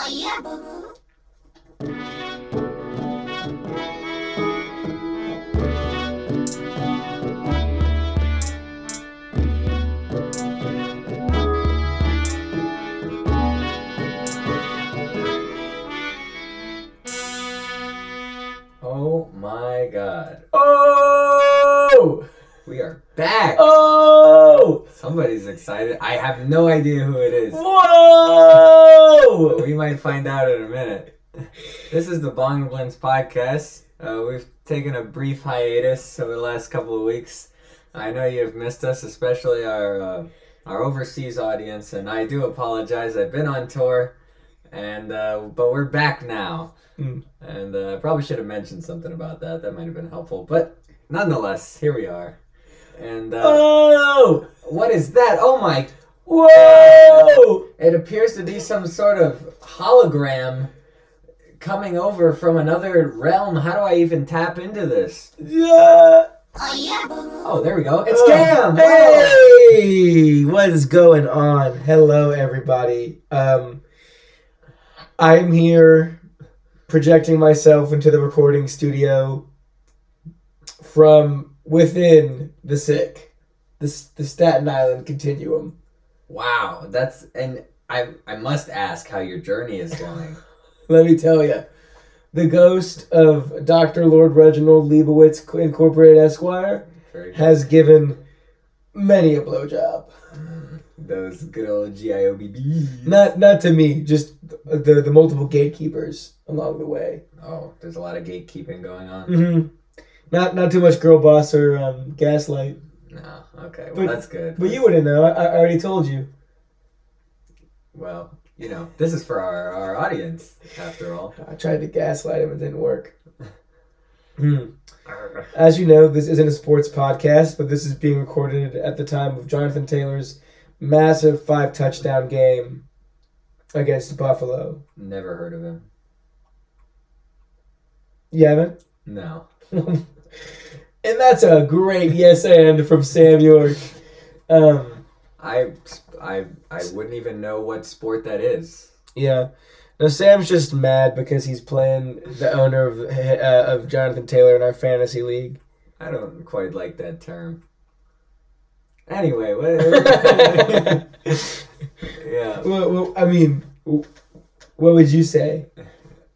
Oh yeah, boo boo. Oh my god. Oh! We are back. Oh! Somebody's excited. I have no idea who it is. Whoa! we might find out in a minute. This is the Bong and Blintz podcast. Uh, we've taken a brief hiatus over the last couple of weeks. I know you've missed us, especially our uh, our overseas audience, and I do apologize. I've been on tour, and uh, but we're back now. Mm. And uh, I probably should have mentioned something about that. That might have been helpful. But nonetheless, here we are. And uh, Oh! what is that? Oh my! Whoa! It appears to be some sort of hologram coming over from another realm. How do I even tap into this? Yeah! Oh yeah. Oh, there we go. It's Uh, Cam. Hey! What is going on? Hello, everybody. Um, I'm here projecting myself into the recording studio from within the sick, the, the Staten Island continuum. Wow, that's and I I must ask how your journey is going. Let me tell you, the ghost of Dr. Lord Reginald Leibowitz Incorporated Esquire has given many a blowjob. Mm, Those good old GIOBB. Not not to me, just the the multiple gatekeepers along the way. Oh, there's a lot of gatekeeping going on. hmm Not not too much girl boss or um, gaslight. No, okay, well But- that's good. But you wouldn't know. I, I already told you. Well, you know, this is for our, our audience, after all. I tried to gaslight him. It didn't work. Hmm. As you know, this isn't a sports podcast, but this is being recorded at the time of Jonathan Taylor's massive five touchdown game against Buffalo. Never heard of him. You haven't? No. and that's a great yes and from Sam York. Um, I, I, I wouldn't even know what sport that is. yeah. Now Sam's just mad because he's playing the owner of uh, of Jonathan Taylor in our fantasy league. I don't quite like that term. Anyway, yeah. well, well, I mean, what would you say?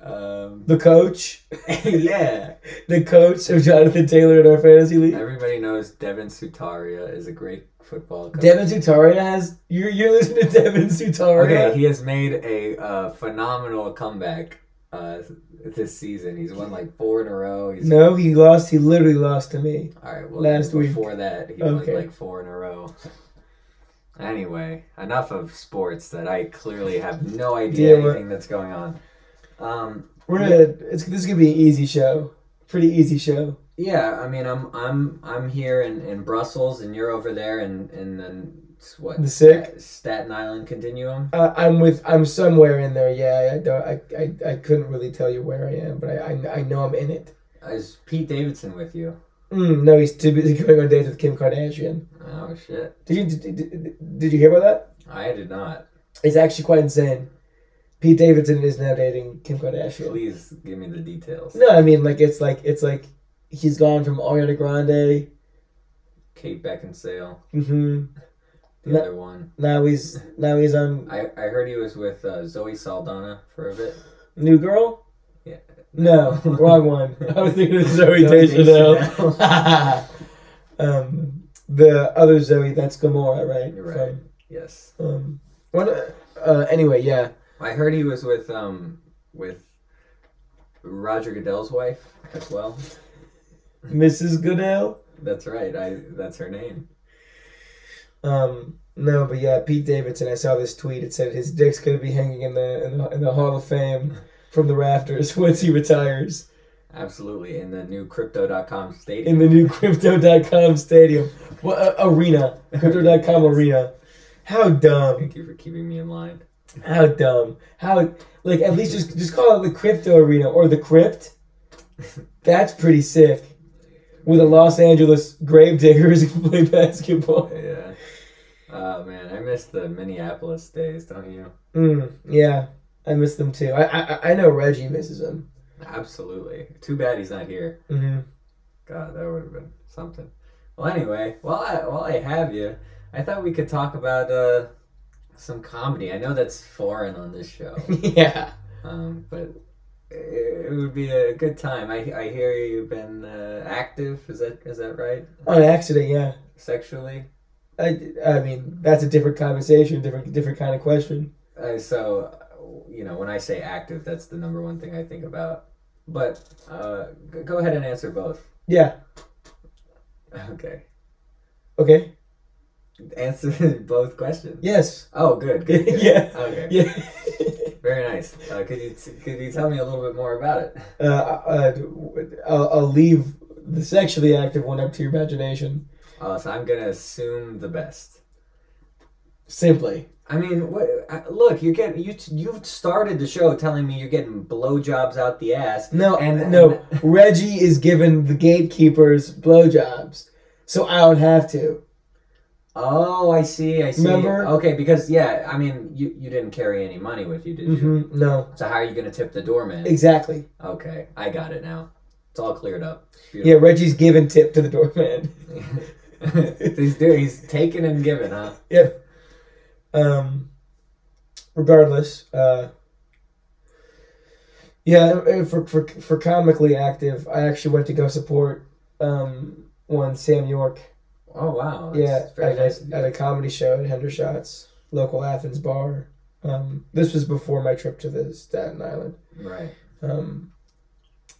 Um, The coach, yeah. the coach of Jonathan Taylor in our fantasy league. Everybody knows Devin Sutaria is a great football coach. Devin Sutaria has you're you're listening to Devin Sutaria. Okay, he has made a uh, phenomenal comeback uh, this season. He's won like four in a row. He's no, he lost. He literally lost to me. All right. Well, Last week. before that, he Okay. won like four in a row. Anyway, enough of sports that I clearly have no idea with- anything that's going on. Um, We're gonna. It's this is gonna be an easy show. Pretty easy show. yeah, I mean, I'm I'm I'm here in, in Brussels, and you're over there and in the what The sick? Staten Island continuum. Uh, I'm with. I'm somewhere in there. Yeah, I don't. I, I, I couldn't really tell you where I am, but I, I, I know I'm in it. Is Pete Davidson with you? Mm, no, he's too busy going on dates with Kim Kardashian. Oh shit! Did you did, did, did you hear about that? I did not. It's actually quite insane. Pete Davidson is now dating Kim Kardashian. Please give me the details. No, I mean like it's like it's like he's gone from Ariana Grande. Kate Beckinsale, hmm the No. other one. Now he's now he's on I, I heard he was with uh, Zoe Saldana for a bit. New Girl. Yeah. No, wrong one. I was thinking of Zoe Zoe Deschanel. Um, the other Zoe, that's Gamora, right? You're right. Yes. Um, what? Uh, anyway, yeah. I heard he was with um with Roger Goodell's wife as well. Mrs. Goodell. That's right. I that's her name. Um, no, but yeah, Pete Davidson. I saw this tweet. It said his dick's gonna be hanging in the in the, in the Hall of Fame from the rafters once he retires Absolutely. In the new crypto.com stadium. in the new Crypto.com stadium, well, uh, arena, Crypto.com arena. How dumb! Thank you for keeping me in line. How dumb! How like at least just just call it the Crypto Arena or the Crypt. That's pretty sick. With the Los Angeles Gravediggers who play basketball. Yeah. Oh man, I miss the Minneapolis days, don't you? Mm, yeah, I miss them too. I I, I know Reggie misses them. Absolutely. Too bad he's not here. Mm-hmm. God, that would have been something. Well, anyway, while I while I have you, I thought we could talk about uh, some comedy. I know that's foreign on this show, yeah. um, but it, it would be a good time. I, I hear you've been uh, active. Is that is that right? On accident, yeah. Sexually. I, I mean that's a different conversation, different different kind of question. Uh, so, you know, when I say active, that's the number one thing I think about. But uh, go ahead and answer both. Yeah. Okay. Okay. Answer both questions. Yes. Oh, good. good, good. Yeah. Okay. Yeah. Very nice. Uh, could you could you tell me a little bit more about it? uh, uh, I'll, I'll leave the sexually active one up to your imagination. Uh, so I'm gonna assume the best. Simply. I mean, what, uh, look, you're getting you you've started the show telling me you're getting blowjobs out the ass. No, And- no. Reggie is giving the gatekeepers blowjobs, so I don't have to. Oh, I see. I see. Remember? Okay, because yeah, I mean, you you didn't carry any money with you, did you? hmm No, So how are you gonna tip the doorman? exactly. Okay, I got it now. It's all cleared up. Yeah, Reggie's giving tip to the doorman. he's doing. He's taking and giving, huh? Yep. Um. Regardless, uh. Yeah, for for for comically active, I actually went to go support um one Sam York. Oh wow. That's yeah, at, nice. a, at a comedy show at Hendershots, local Athens bar. Um, this was before my trip to the Staten Island. Right. Um,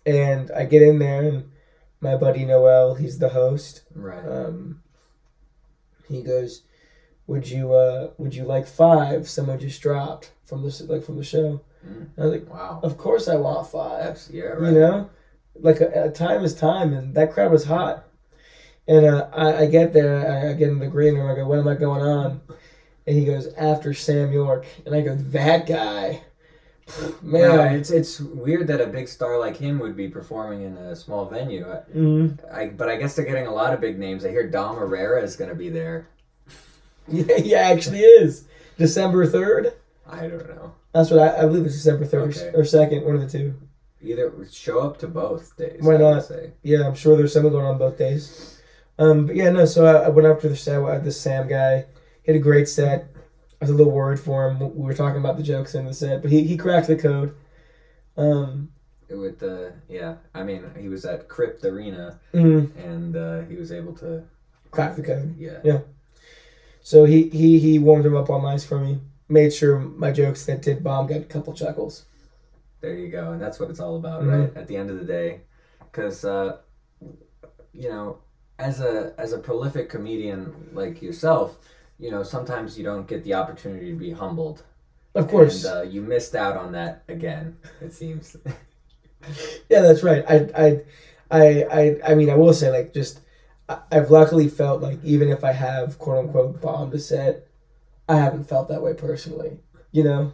and I get in there, and my buddy Noel, he's the host. Right. Um, he goes, "Would you uh, would you like five? Someone just dropped from the like from the show." Mm. I was like, Wow. "Of course I want five. That's yeah. Right. You know, like a, a time is time, and that crowd was hot. And uh, I, I get there, I, I get in the green room. I go, "What am I going on?" And he goes, "After Sam York," and I go, "That guy." Man, Yeah, it's it's weird that a big star like him would be performing in a small venue. I, Mhm. I but I guess they're getting a lot of big names. I hear Dom Irrera is going to be there. yeah, he actually is. December third. I don't know. That's what I, I believe it's December third Okay. or second, one of the two. Either show up to both days. Why not? Say. Yeah, I'm sure there's something going on both days. Um, but yeah, no. So I, I went up to the set. uh, The Sam guy he had a great set. I was a little worried for him. We were talking about the jokes in the set, but he, he cracked the code. Um, With the yeah, I mean he was at Crypt Arena mm, and uh, he was able to crack the code. yeah. yeah. So he, he he warmed him up on nice for me. Made sure my jokes that did bomb got a couple chuckles. There you go, and that's what it's all about, Mhm. right? At the end of the day, because uh, you know, as a as a prolific comedian like yourself, you know, sometimes you don't get the opportunity to be humbled, Of course. and uh, you missed out on that again. It seems. Yeah, that's right. I, I, I, I, I mean, I will say, like, just I've luckily felt like even if I have quote unquote bombed a set, I haven't felt that way personally. You know?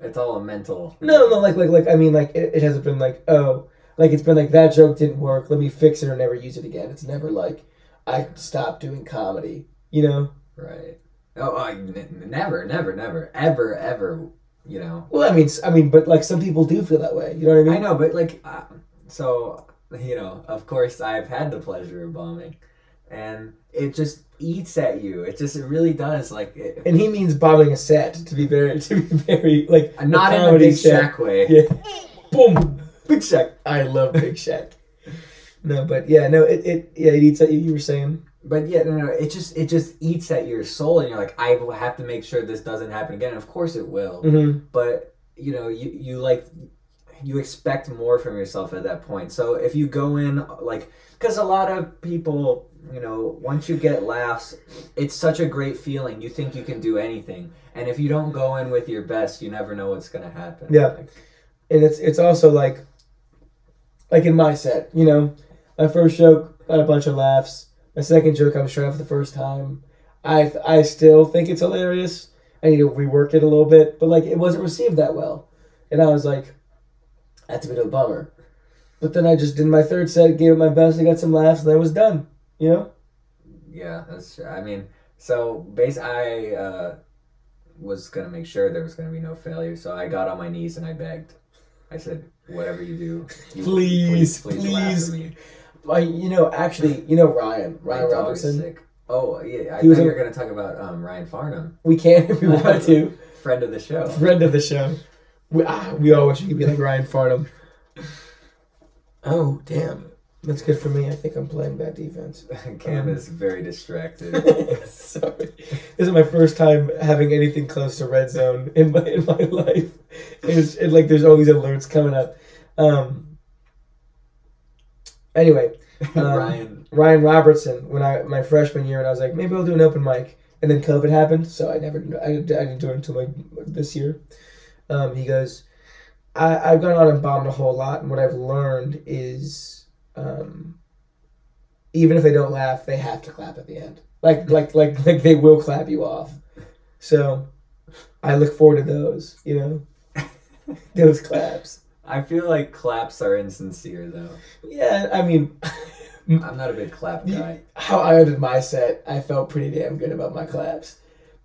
it's all a mental. No, no, like, like, like. I mean, like, it, it hasn't been like, oh, like it's been like that joke didn't work. Let me fix it or never use it again. It's never like I stopped doing comedy. You know? Right. Oh, I, n- never, never, never, ever, ever. You know. Well, I mean, I mean, but like some people do feel that way. You know what I mean? I know, but like, uh, so you know, of course, I've had the pleasure of bombing, and it just eats at you. It just, it really does. Like, it, And he means bombing a set to be very, to be very like not in a big set. Shaq way. Yeah. Boom. Big Shaq. I love Big Shaq. no, but yeah, no, it, it yeah, it eats at you. You were saying. But yeah, no, no, it just, it just eats at your soul, and you're like, I will have to make sure this doesn't happen again. And of course, it will. Mm-hmm. But you know, you, you like, you expect more from yourself at that point. So if you go in like, because a lot of people, you know, once you get laughs, it's such a great feeling. You think you can do anything, and if you don't go in with your best, you never know what's gonna happen. Yeah. Like, And it's it's also like, like in my set, you know, my first joke got a bunch of laughs. My second joke, I was trying for the first time. I I still think it's hilarious. I need to rework it a little bit, but like it wasn't received that well, and I was like, that's a bit of a bummer. But then I just did my third set, gave it my best, I got some laughs, and I was done. You know. yeah, that's. True. I mean, so base I. Uh, was gonna make sure there was gonna be no failure. So I got on my knees and I begged. I said, "Whatever you do, you, Please, please, please, laugh at me." I, you know, actually, you know Ryan, My Ryan dog's Robertson. sick. Oh yeah, I He was thought you were gonna talk about um, Ryan Farnham, We can if we want to. friend of the show. Friend of the show. We, ah, we all wish we could be like Ryan Farnham. Oh damn, that's good for me. I think I'm playing bad defense. Cam is very distracted. Sorry, this is my first time having anything close to red zone in my in my life. It's it, like there's always alerts coming up. Um. Anyway, Um, Ryan, Ryan Robertson when I my freshman year, and I was like, maybe I'll do an open mic, and then COVID happened, so I never I, didn't- I didn't do it until like this year. Um, he goes, I, I've gone on and bombed a whole lot, and what I've learned is, um, even if they don't laugh, they have to clap at the end. Like like like like they will clap you off. So, I look forward to those. You know, those claps. I feel like claps are insincere though. Yeah, I mean. I'm not a big clap guy. how I ended my set, I felt pretty damn good about my claps.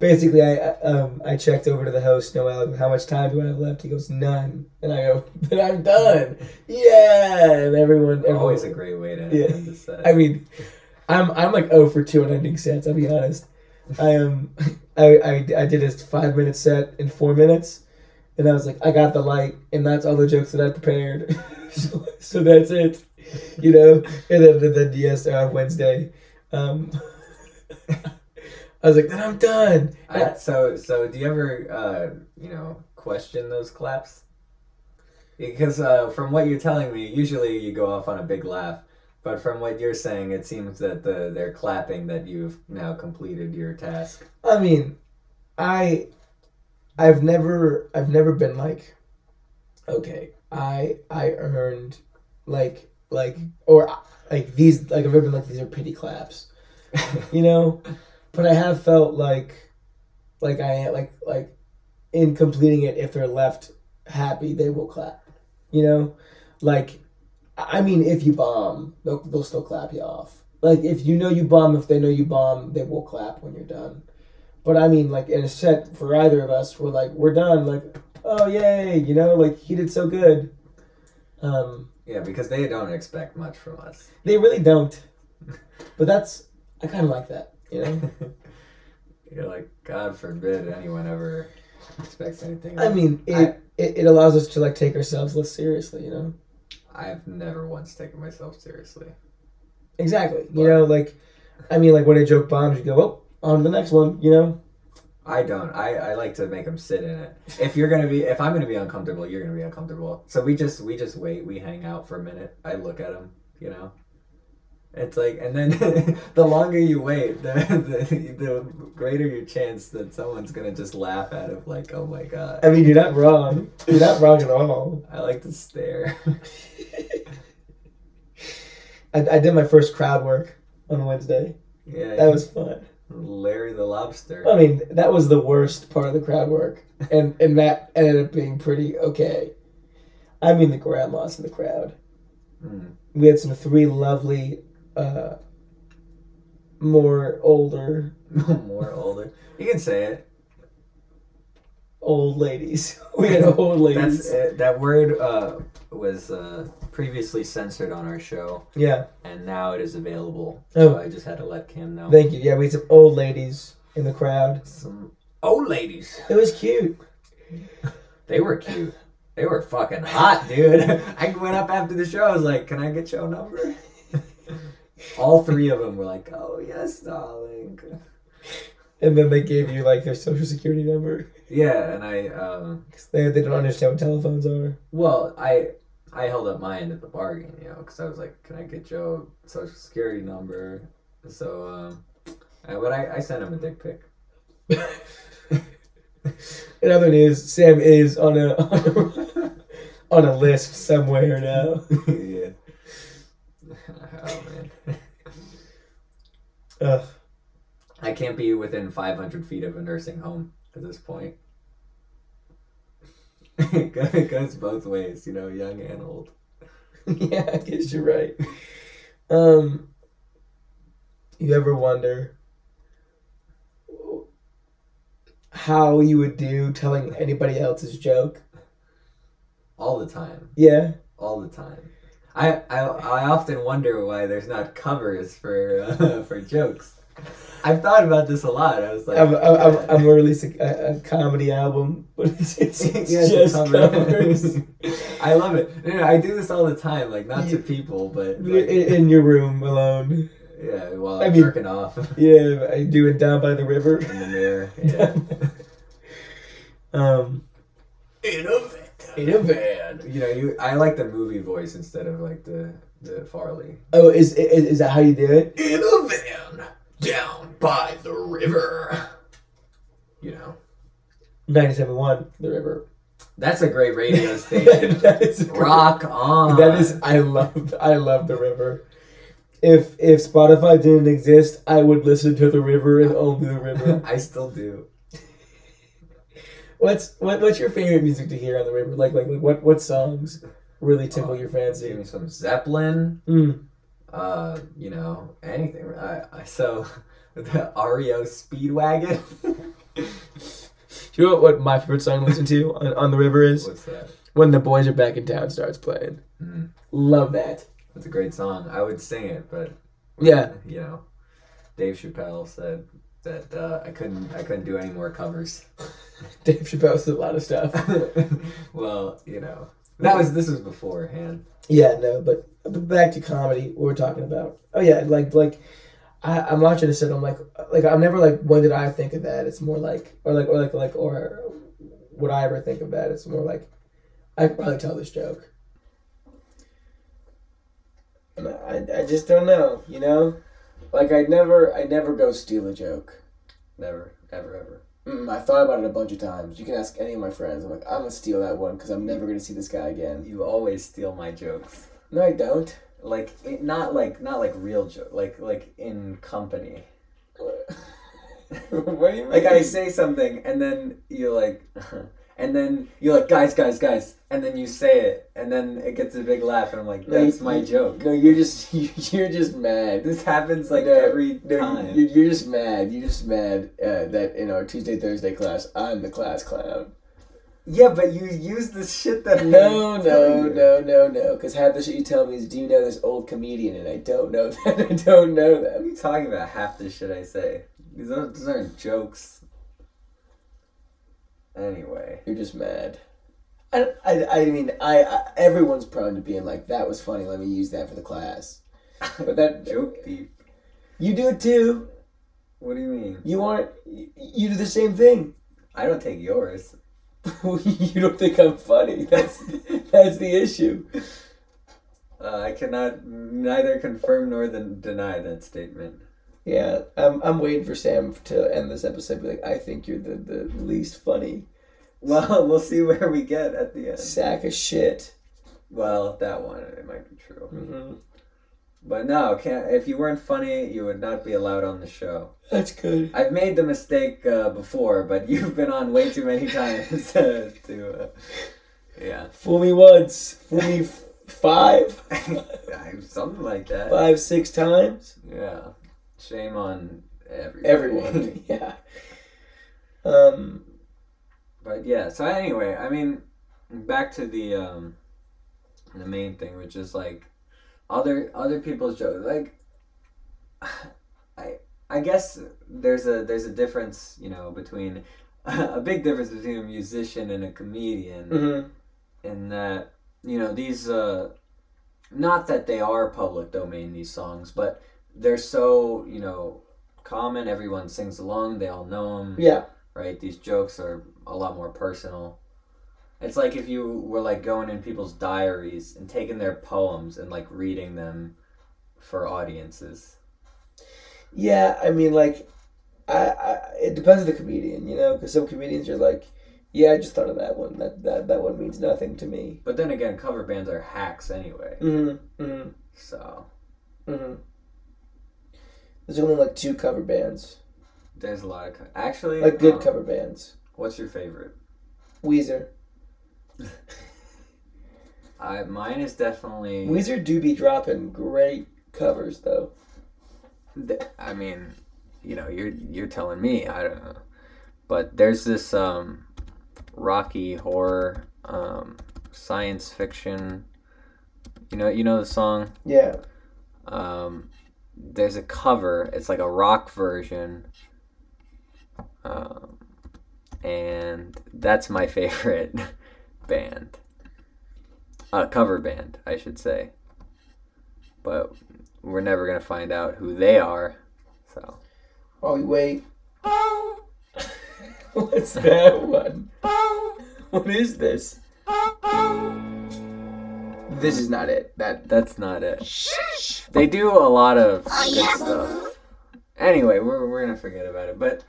Basically, I um I checked over to the host Noel. How much time do I have left? He goes none, and I go, then I'm done. Yeah, and everyone, everyone Always a great way to Yeah. end the set. I mean, I'm I'm like oh for two on ending sets. I'll be honest. I am. I, I I did a five minute set in four minutes, and I was like, I got the light, and that's all the jokes that I prepared. so, so that's it, you know. And then and then yes, uh, Wednesday, um, I was like, then I'm done. I, so so do you ever uh, you know question those claps? Because uh, from what you're telling me, usually you go off on a big laugh. But from what you're saying, it seems that the they're clapping that you've now completed your task. I mean, I I've never I've never been like okay, I I earned like like or like these like I've never been like these are pity claps. You know? But I have felt like like I ain't like like in completing it if they're left happy, they will clap. You know? Like I mean if you bomb, they'll they'll still clap you off. Like if you know you bomb, if they know you bomb, they will clap when you're done. But I mean, like in a set for either of us, we're like, we're done. Like, oh yay, you know, like he did so good. Um, yeah, because they don't expect much from us. they really don't. But that's I kind of like that, you know. You're like, God forbid anyone ever expects anything. I mean, it, I- it it allows us to like take ourselves less seriously, you know. I've never once taken myself seriously. Exactly, you know, like, I mean, like when a joke bombs, you go, oh, on to the next one, you know. I don't. I, I like to make them sit in it. If you're gonna be, if I'm gonna be uncomfortable, you're gonna be uncomfortable. So we just we just wait. We hang out for a minute. I look at them. You know. It's like, and then the longer you wait, the, the the greater your chance that someone's gonna just laugh at it. Like, oh my god. I mean, you're not wrong. You're not wrong at all. I like to stare. I, I did my first crowd work on Wednesday. yeah. That was fun. Larry the Lobster. I mean, that was the worst part of the crowd work, and and that ended up being pretty okay. I mean, the grandmas in the crowd. Mm. We had some three lovely, uh, more older More older. You can say it. old ladies. We had old ladies. That's uh, that word uh, was uh, previously censored on our show, Yeah, and now it is available. Oh. So I just had to let Kim know. thank you. Yeah, we had some old ladies in the crowd. Some old ladies. It was cute. They were cute. They were fucking hot, dude. I went up after the show. I was like, "Can I get your number?" All three of them were like, "Oh yes, darling." And then they gave you like their social security number. Yeah, and I um, 'Cause They, they don't understand what telephones are. Well, I I held up my end of the bargain, you know, because I was like, "Can I get your social security number?" So, um, uh, but I, I sent him a dick pic. In other news, Sam is on a on a, on a list somewhere now. yeah. Oh man, Ugh. I can't be within 500 feet of a nursing home at this point. it it goes both ways, you know, young and old. yeah, I guess you're right. Um, you ever wonder how you would do telling anybody else's joke? all the time, Yeah. all the time. I I, I often wonder why there's not covers for uh, for jokes. I've thought about this a lot. I was like, I'm, I'm, I'm, I'm gonna release a, a, a comedy album, but it's, it's, it's Yeah, just cover. covers. I love it. No, no, I do this all the time, like not to people, but in, like, in your room alone. yeah, while I I'm mean- jerking off Yeah, I do it down by the river. in the mirror. Yeah. Um, in a van. In a van. You know, you. I like the movie voice instead of like the the Farley. Oh, is, is is that how you do it? In a van down by the river. You know, Ninety-seven one, the river. that's a great radio station. Rock on. That is, I love, I love the river. If if Spotify didn't exist, I would listen to the river and only the river. I still do. What's what, what's your favorite music to hear on the river? Like like, like what what songs really tickle your Give fancy? me some Zeppelin. Mm. Uh, you know, anything. I, I so the REO Speedwagon. Do you know what my favorite song to listen to on, on the river is? What's that? When the boys are back in town starts playing. Mm. Love that. That's a great song. I would sing it, but Yeah. you know, Dave Chappelle said that uh, I couldn't. I couldn't do any more covers. Dave Chappelle said a lot of stuff. well, you know, that was this was beforehand. Yeah, no, but, but back to comedy. What we're talking about. Oh yeah, like like I, I'm watching this and I'm like like I'm never like when did I think of that? It's more like or like or like like or would I ever think of that? It's more like I could probably tell this joke. I, I just don't know, you know. Like I'd never I'd never go steal a joke. Never, ever, ever. Mm, I thought about it a bunch of times. You can ask any of my friends. I'm like, I'm gonna steal that one because I'm never gonna see this guy again. You always steal my jokes. No, I don't. Like it, not like not like real joke. Like like in company. what do you mean? Like I say something and then you're like, and then you're like, guys, guys, guys, and then you say it, and then it gets a big laugh, and I'm like, No, that's you- my joke. No, you're just you're just mad. This happens like No, every no, time. you- You're just mad. You're just mad uh, that in our Tuesday Thursday class, I'm the class clown. yeah, but you use the shit that No, no, no, no, no. Because half the shit you tell me is, do you know this old comedian? And I don't know that. I don't know What are you talking about? Half the shit I say. These aren't, these aren't jokes. Anyway, You're just mad. I, I, I mean, I, I everyone's prone to being like, that was funny. Let me use that for the class. But that joke thief. you do it too. What do you mean? You aren't. You, do the same thing. I don't take yours. you don't think I'm funny. That's that's the issue. Uh, I cannot neither confirm nor deny that statement. Yeah, I'm I'm waiting for Sam to end this episode. Be like, I think you're the, the least funny Well, we'll see where we get at the end. sack of shit. Well, that one it might be true, Mm-hmm. but no, can't. If you weren't funny, you would not be allowed on the show. That's good. I've made the mistake uh, before, but you've been on way too many times to. to uh, yeah, Fool me once. Fool me f- five, something like that. five, six times. Yeah, shame on everybody. Everyone. yeah. Um. But yeah, so anyway, I mean, back to the um, the main thing, which is like other other people's jokes. Like, I I guess there's a there's a difference, you know, between a big difference between a musician and a comedian, mhm. in that you know these uh, not that they are public domain these songs, but they're so you know common. Everyone sings along. They all know them Yeah. right? These jokes are a lot more personal. It's like if you were like going in people's diaries and taking their poems and like reading them for audiences. Yeah. I mean, like, I, I it depends on the comedian, you know, because some comedians are like, yeah, I just thought of that one. That that that one means nothing to me. But then again, cover bands are hacks anyway. Mm-hmm. Mm-hmm. So Mm-hmm. There's only like two cover bands, there's a lot of co- actually like good um, cover bands. What's your favorite? Weezer. I mine is definitely. Weezer do be dropping great covers though. I mean, you know, you're you're telling me. I don't know. but there's this um, rocky horror um, science fiction. You know, you know the song. Yeah. Um, there's a cover. It's like a rock version. Um, and that's my favorite band. Uh, cover band, I should say. But we're never gonna find out who they are. So While we wait. What's that one? What is this? This is not it. That that's not it. Shh. They do a lot of Oh, good yeah, stuff. Anyway, we're, we're gonna forget about it. But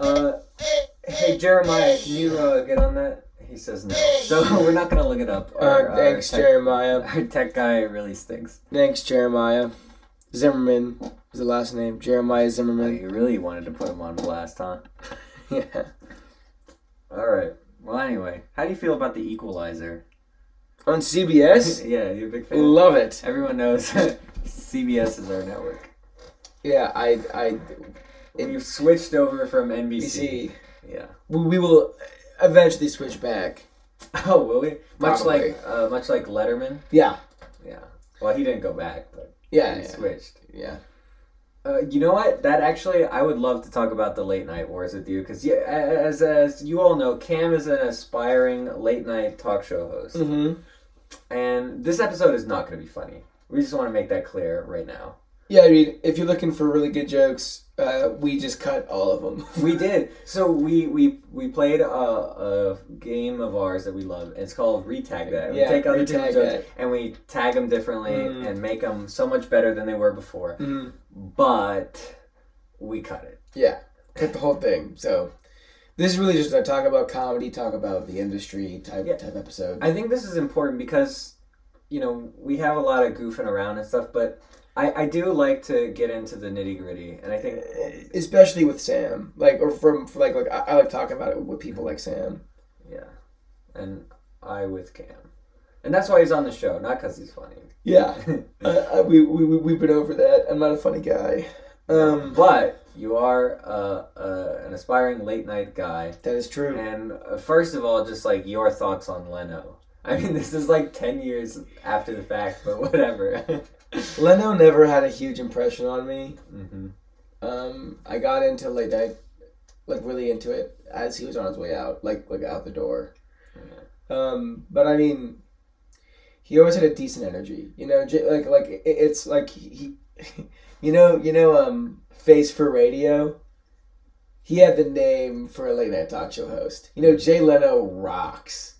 uh, hey Jeremiah, can you uh, get on that? He says no, so we're not gonna look it up. uh, Our, our thanks, tech- Jeremiah. Our tech guy really stinks. Thanks, Jeremiah. Zimmerman is the last name. Jeremiah Oh, Zimmerman. you really wanted to put him on blast, huh? Yeah. All right. Well, anyway, how do you feel about the Equalizer? On CBS, yeah, you're a big fan. love it. Everyone knows CBS is our network. Yeah, I, I, We've switched over from NBC. Yeah. we, we will eventually switch back. Oh, will we? Much Probably. like uh, much like Letterman. Yeah, Yeah. Well, he didn't go back, but yeah, he yeah. switched. yeah. Uh, you know what? That actually, I would love to talk about the late night wars with you because, yeah, as as you all know, Cam is an aspiring late night talk show host, Mm-hmm. And this episode is not going to be funny. We just want to make that clear right now. Yeah, I mean, if you're looking for really good jokes, uh, we just cut all of them. We did. So we we we played a, a game of ours that we love. And it's called Retag That. We Yeah, take other Retag jokes That. and we tag them differently Mm. and make them so much better than they were before. Mhm. But we cut it. Yeah, cut the whole thing. So this is really just a talk about comedy, talk about the industry type Yeah. type episode. I think this is important because, you know, we have a lot of goofing around and stuff, but I, I do like to get into the nitty gritty, and I think eh, Especially with Sam, like or from for like like I, I like talking about it with people like Sam. yeah, and I with Cam, and that's why he's on the show, not because he's funny. Yeah, I, I, uh, uh, we, we we we've been over that. I'm not a funny guy. Um, but you are uh, uh, an aspiring late night guy, that is true. and uh, first of all, just like your thoughts on Leno. I mean, this is like ten years after the fact, but whatever. Leno never had a huge impression on me. hmm Um, I got into late night, like really into it as he was on his way out, like like out the door. Um, but I mean, he always had a decent energy. You know, like like it, it's like he, you know, you know, um, face for radio. He had the name for a late night talk show host. You know, Jay Leno rocks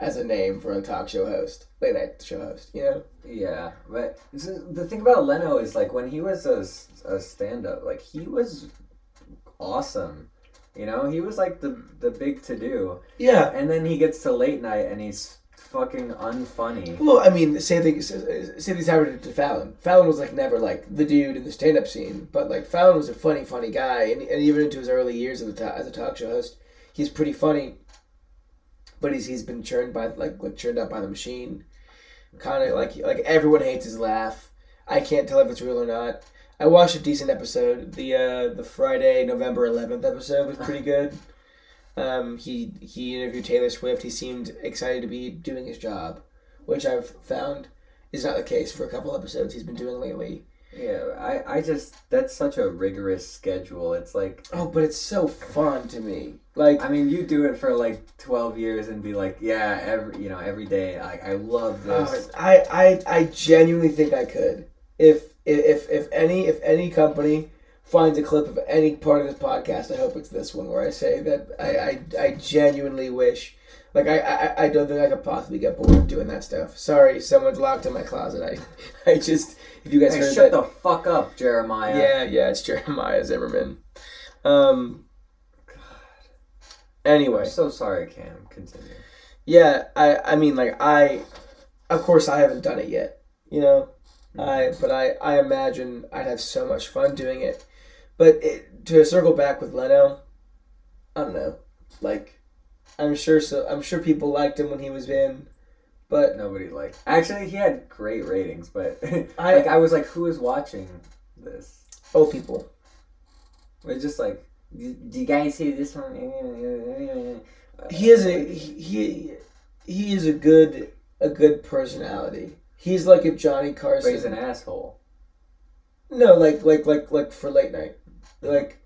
as a name for a talk show host, late night show host. You know, Yeah, but the thing about Leno is like when he was a, a stand up, like he was awesome. You know, he was like the the big to do, yeah. and then he gets to late night and he's fucking unfunny. Well, I mean, same thing. Same thing's happened to Fallon. Fallon was like never like the dude in the stand-up scene, but like Fallon was a funny, funny guy, and, and even into his early years as a, as a talk show host, he's pretty funny. But he's he's been churned by like like churned out by the machine, kind of like like everyone hates his laugh. I can't tell if it's real or not. I watched a decent episode. The uh, the Friday November eleventh episode was pretty good. Um, he he interviewed Taylor Swift. He seemed excited to be doing his job, which I've found is not the case for a couple episodes he's been doing lately. Yeah, I I just that's such a rigorous schedule. It's like Oh, but it's so fun to me. Like, I mean, you do it for like twelve years and be like, yeah, every you know every day. I I love this. uh, I, I I genuinely think I could if if if any if any company finds a clip of any part of this podcast. I hope it's this one where I say that I I, I genuinely wish. Like I, I, I don't think I could possibly get bored of doing that stuff. Sorry, someone's locked in my closet. I, I just if you guys Hey, heard shut that, the fuck up, Jeremiah. Yeah, yeah, it's Jeremiah Zimmerman. Um. God. Anyway, I'm so sorry, Cam. Continue. yeah, I, I mean, like I, of course, I haven't done it yet. You know, I, but I, I imagine I'd have so much fun doing it. But it, to circle back with Leno, I don't know. Like, I'm sure so. I'm sure people liked him when he was in, but Nobody liked. Actually, he had great ratings, but I- like I was like, who is watching this? Oh, people. It's just like Do do you guys see this one? He is a he he is a good a good personality. He's like if Johnny Carson. But he's an asshole. No, like like like like for late night, like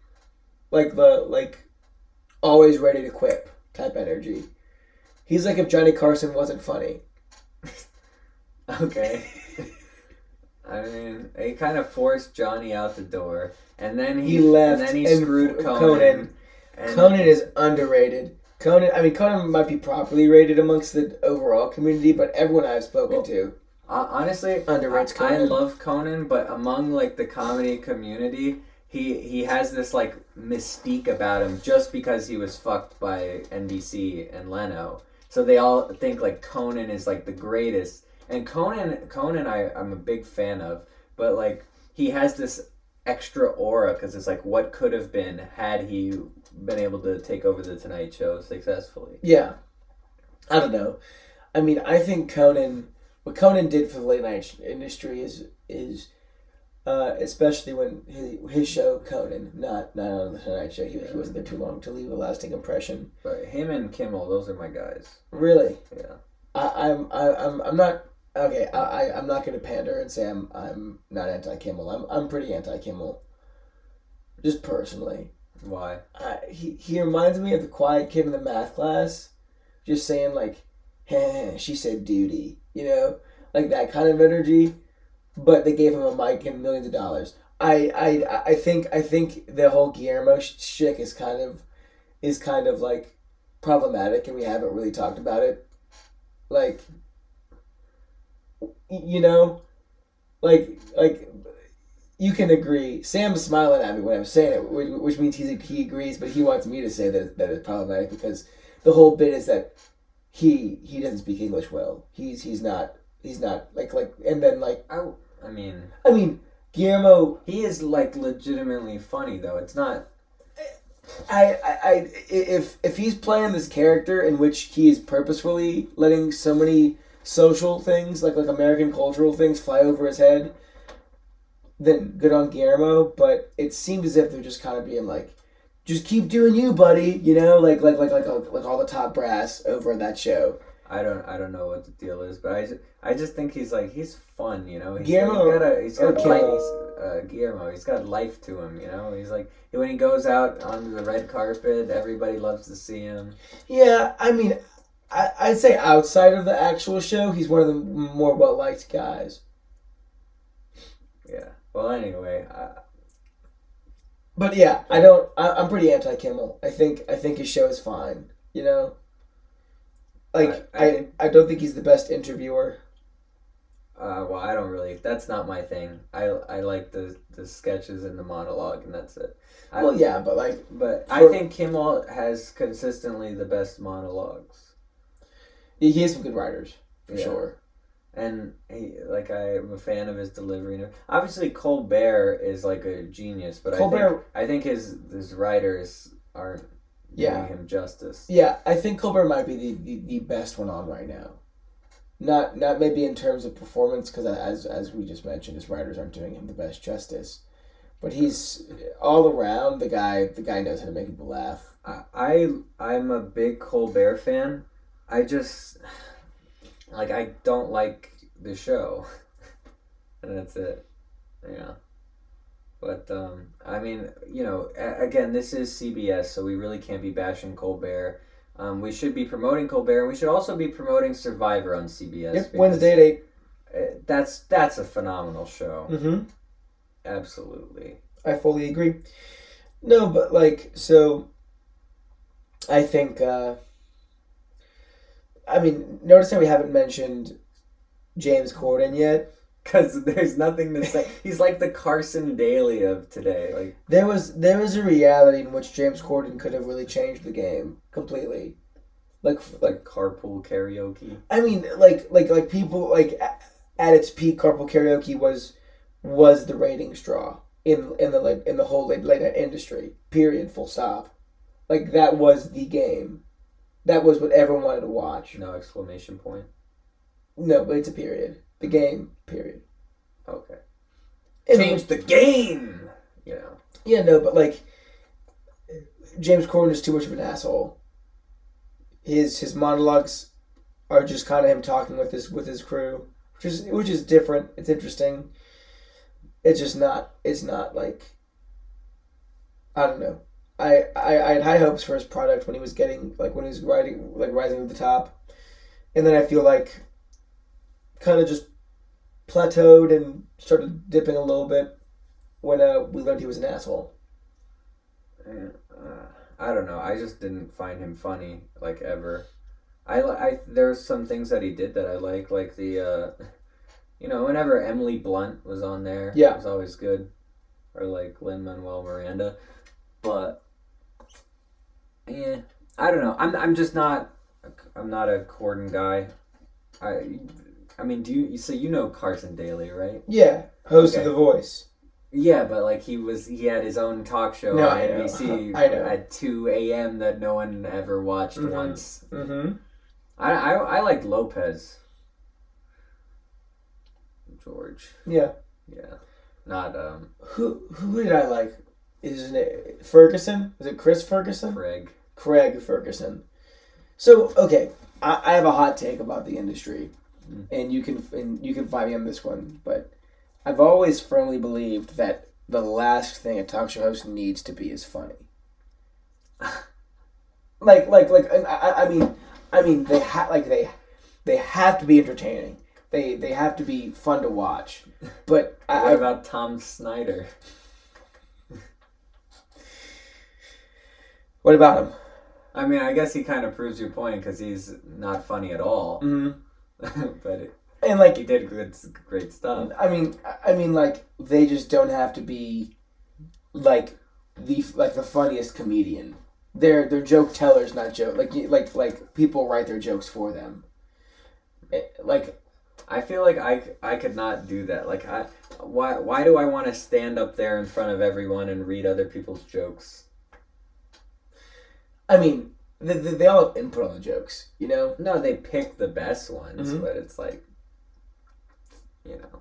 like the like always ready to quip type energy. He's like if Johnny Carson wasn't funny. Okay. I mean, he kind of forced Johnny out the door, and then he, He left, and then he and screwed Conan. Conan- Conan is underrated. Conan, I mean, Conan might be properly rated amongst the overall community, but everyone I've spoken Well, to honestly, underrates I, I love Conan, but among like the comedy community, he he has this like mystique about him just because he was fucked by NBC and Leno. So they all think like Conan is like the greatest. And Conan Conan I I'm a big fan of, but like he has this extra aura because it's like what could have been had he been able to take over the Tonight Show successfully. Yeah. I don't know. I mean, I think Conan, what Conan did for the late night industry is is, uh, especially when his, his show Conan, not not on the Tonight Show, he, he wasn't there too long to leave a lasting impression. But him and Kimmel, those are my guys. Really, Yeah. I, I'm I, I'm I'm not okay. I, I I'm not going to pander and say I'm I'm not anti Kimmel. I'm I'm pretty anti Kimmel. Just personally. Why? uh, he he reminds me of the quiet kid in the math class, just saying like, "Heh, she said duty," you know, like that kind of energy. But they gave him a mic and millions of dollars. I I I think I think the whole Guillermo sh- shtick is kind of is kind of like problematic, and we haven't really talked about it. Like, you know, like like you can agree. Sam's smiling at me when I'm saying it, which, which means he's, he agrees, but he wants me to say that that it's problematic because the whole bit is that he he doesn't speak English well. He's he's not he's not like like and then like I, I mean, I mean Guillermo. he is like legitimately funny though. It's not. I, I, I if if he's playing this character in which he is purposefully letting so many social things like like American cultural things fly over his head, then good on Guillermo. But it seems as if they're just kind of being like, just keep doing you, buddy. You know, like like like like like all the top brass over that show. I don't. I don't know what the deal is, but I just. I just think he's like he's fun. You know. He's, Guillermo He's got a. He's got Kimmel? life. He's, uh, Guillermo. He's got life to him. You know. He's like when he goes out onto the red carpet, everybody loves to see him. Yeah, I mean, I, I'd say outside of the actual show, he's one of the more well liked guys. Yeah. Well, anyway, I, But yeah, I don't. I, I'm pretty anti Kimmel. I think I think his show is fine. You know, like I- I, I, don't think he's the best interviewer. uh, well, I don't really. That's not my thing. I I like the the sketches and the monologue, and that's it. I, Well, yeah, but like But I think Kimmel has consistently the best monologues. he has some good writers for Yeah. sure. and he like I'm a fan of his delivery. Obviously, Colbert is like a genius, but I think I think his his writers aren't Yeah. doing him justice. yeah, I think Colbert might be the, the, the best one on right now. Not not maybe in terms of performance because as as we just mentioned, his writers aren't doing him the best justice. But he's all around the guy. The guy knows how to make people laugh. I, I I'm a big Colbert fan. I just like I don't like the show, and that's it. Yeah. But um, I mean, you know, a- again, this is CBS, so we really can't be bashing Colbert. Um, we should be promoting Colbert, and we should also be promoting Survivor on CBS. Yep, Wednesday at eight. uh, That's that's a phenomenal show. Mm-hmm. Absolutely. I fully agree. No, but like so I think uh I mean, notice how we haven't mentioned James Corden yet. Because there's nothing to say. He's like the Carson Daly of today. Like There was there was a reality in which James Corden could have really changed the game completely. Like like carpool karaoke. I mean like like like people like at its peak carpool karaoke was was the rating straw in in the like in the whole late, late night industry. Period. Full stop. Like that was the game. That was what everyone wanted to watch. No exclamation point. No, but it's a period. The game. Period. Okay. And- Change the game. You know. Yeah, no, but like James Corden is too much of an asshole. His his monologues are just kind of him talking with his with his crew, which is which is different. It's interesting. It's just not. It's not like. I don't know. I, I, I had high hopes for his product when he was getting like when he was riding like rising to the top, and then I feel like kind of just plateaued and started dipping a little bit when uh, we learned he was an asshole. Uh, I don't know. I just didn't find him funny like ever. I I there's some things that he did that I like, like the uh, you know, whenever Emily Blunt was on there, Yeah. it was always good, or like Lin Manuel Miranda, but yeah, I don't know. I'm I'm just not I'm not a Corden guy. I I mean, do you so you know Carson Daly, right? Yeah, host Okay. of The Voice. Yeah, but like he was, he had his own talk show No, on I. NBC at two a.m. that no one ever watched Mhm. once. Mm-hmm. I, I I like Lopez. George, Yeah. yeah, not um Who who did I like? Isn't it Ferguson? Is it Chris Ferguson? Craig. Craig Ferguson. So okay, I, I have a hot take about the industry, Mm. and you can and you can fight me on this one, but I've always firmly believed that the last thing a talk show host needs to be is funny. like like like I, I- mean I mean they ha- like they they have to be entertaining. They they have to be fun to watch. But I, What I about Tom Snyder? what about him? I mean, I guess he kind of proves your point because he's not funny at all, Mm-hmm. but it, And like he did good, great stuff. I mean, I mean, like they just don't have to be like the like the funniest comedian. They're they're joke tellers, not joke. Like like like people write their jokes for them. It- like I feel like I, I could not do that. Like I why why do I want to stand up there in front of everyone and read other people's jokes? I mean, they, they, they all input on the jokes. You know. No, they pick the best ones, Mhm. but it's like you know.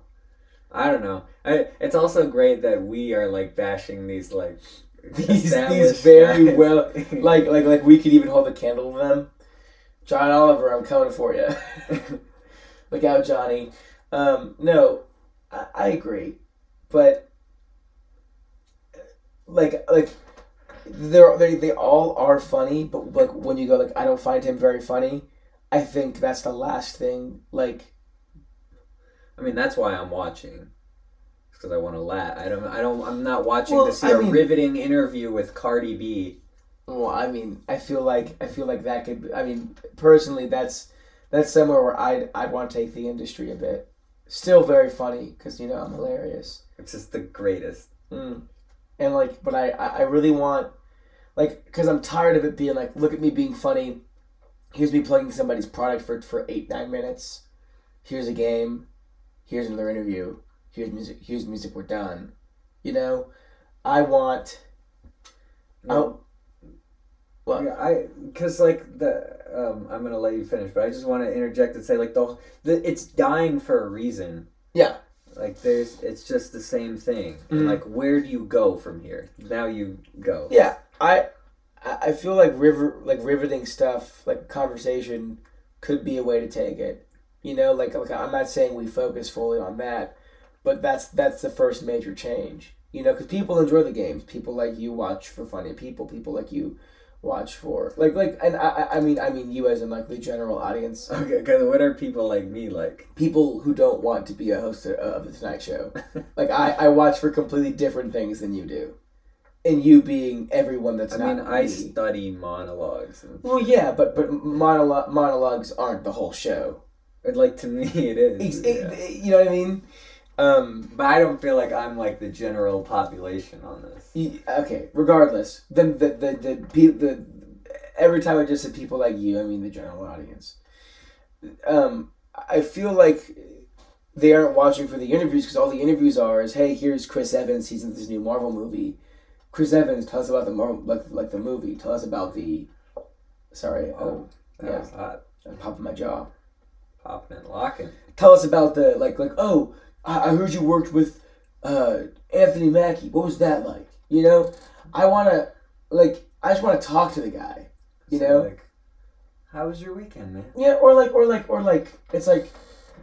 I don't know. I, it's also great that we are like bashing these like These these very guys. well like like like we could even hold a candle to them. John Oliver, I'm coming for you. Look out, Johnny. Um, no, I, I agree, but like like they're they they all are funny, but like when you go like I don't find him very funny, I think that's the last thing. Like I mean, that's why I'm watching. Because I want to laugh. I don't. I don't. I'm not watching Well, to see I a mean- riveting interview with Cardi B. well, I mean, I feel like I feel like that could. I mean, personally, that's that's somewhere where I'd I'd want to take the industry a bit. Still very funny because you know I'm hilarious. It's just the greatest. Mm. And like, but I, I I really want, like, because I'm tired of it being like, look at me being funny. Here's me plugging somebody's product for for eight nine minutes. Here's a game. Here's another interview. Here's music. Here's music. We're done. You know, I want. No, What? Yeah, I because like the um, I'm gonna let you finish, but I just want to interject and say like the, the it's dying for a reason. Yeah. Like there's it's just the same thing. Mhm. Like where do you go from here? Now you go. Yeah, I I I feel like river like riveting stuff like conversation could be a way to take it. You know, like like I'm not saying we focus fully on that, but that's that's the first major change. You know, because people enjoy the games. People like you watch for funny people. People like you watch for like like and I I- I mean I mean you as in like the general audience. Okay, because what are people like me like? People who don't want to be a host of- the Tonight Show. Like I I watch for completely different things than you do, and you being everyone that's I not. mean, I study monologues. And, Well, yeah, but but monologue, monologues aren't the whole show. like to me, it is. Ex- yeah. it- you know what I mean? Um, But I don't feel like I'm like the general population on this. okay. Regardless, then the the the, pe- the every time I just said people like you, I mean the general audience. Um, I feel like they aren't watching for the interviews because all the interviews are is hey, here's Chris Evans. He's in this new Marvel movie. Chris Evans, tell us about the Marvel like like the movie. Tell us about the. Sorry, Oh, that yeah. was hot. I'm popping my jaw. Popping and locking. tell us about the like like oh I, I heard you worked with uh Anthony Mackie. What was that like? You know, I want to like I just want to talk to the guy. You So, know? like, how was your weekend, man? Yeah, or like, or like, or like, it's like,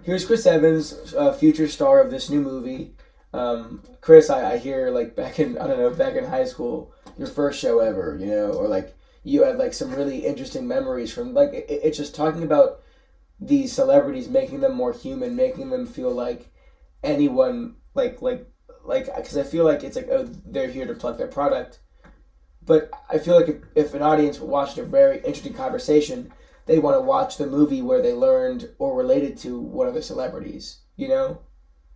here's Chris Evans, uh, future star of this new movie. Um, Chris, I, I hear like back in I don't know back in high school, your first show ever, you know, or like you had like some really interesting memories from like it, it's just talking about these celebrities, making them more human, making them feel like anyone like like like because I feel like it's like oh they're here to plug their product, but I feel like if, if an audience watched a very interesting conversation, they want to watch the movie where they learned or related to one of the celebrities. You know.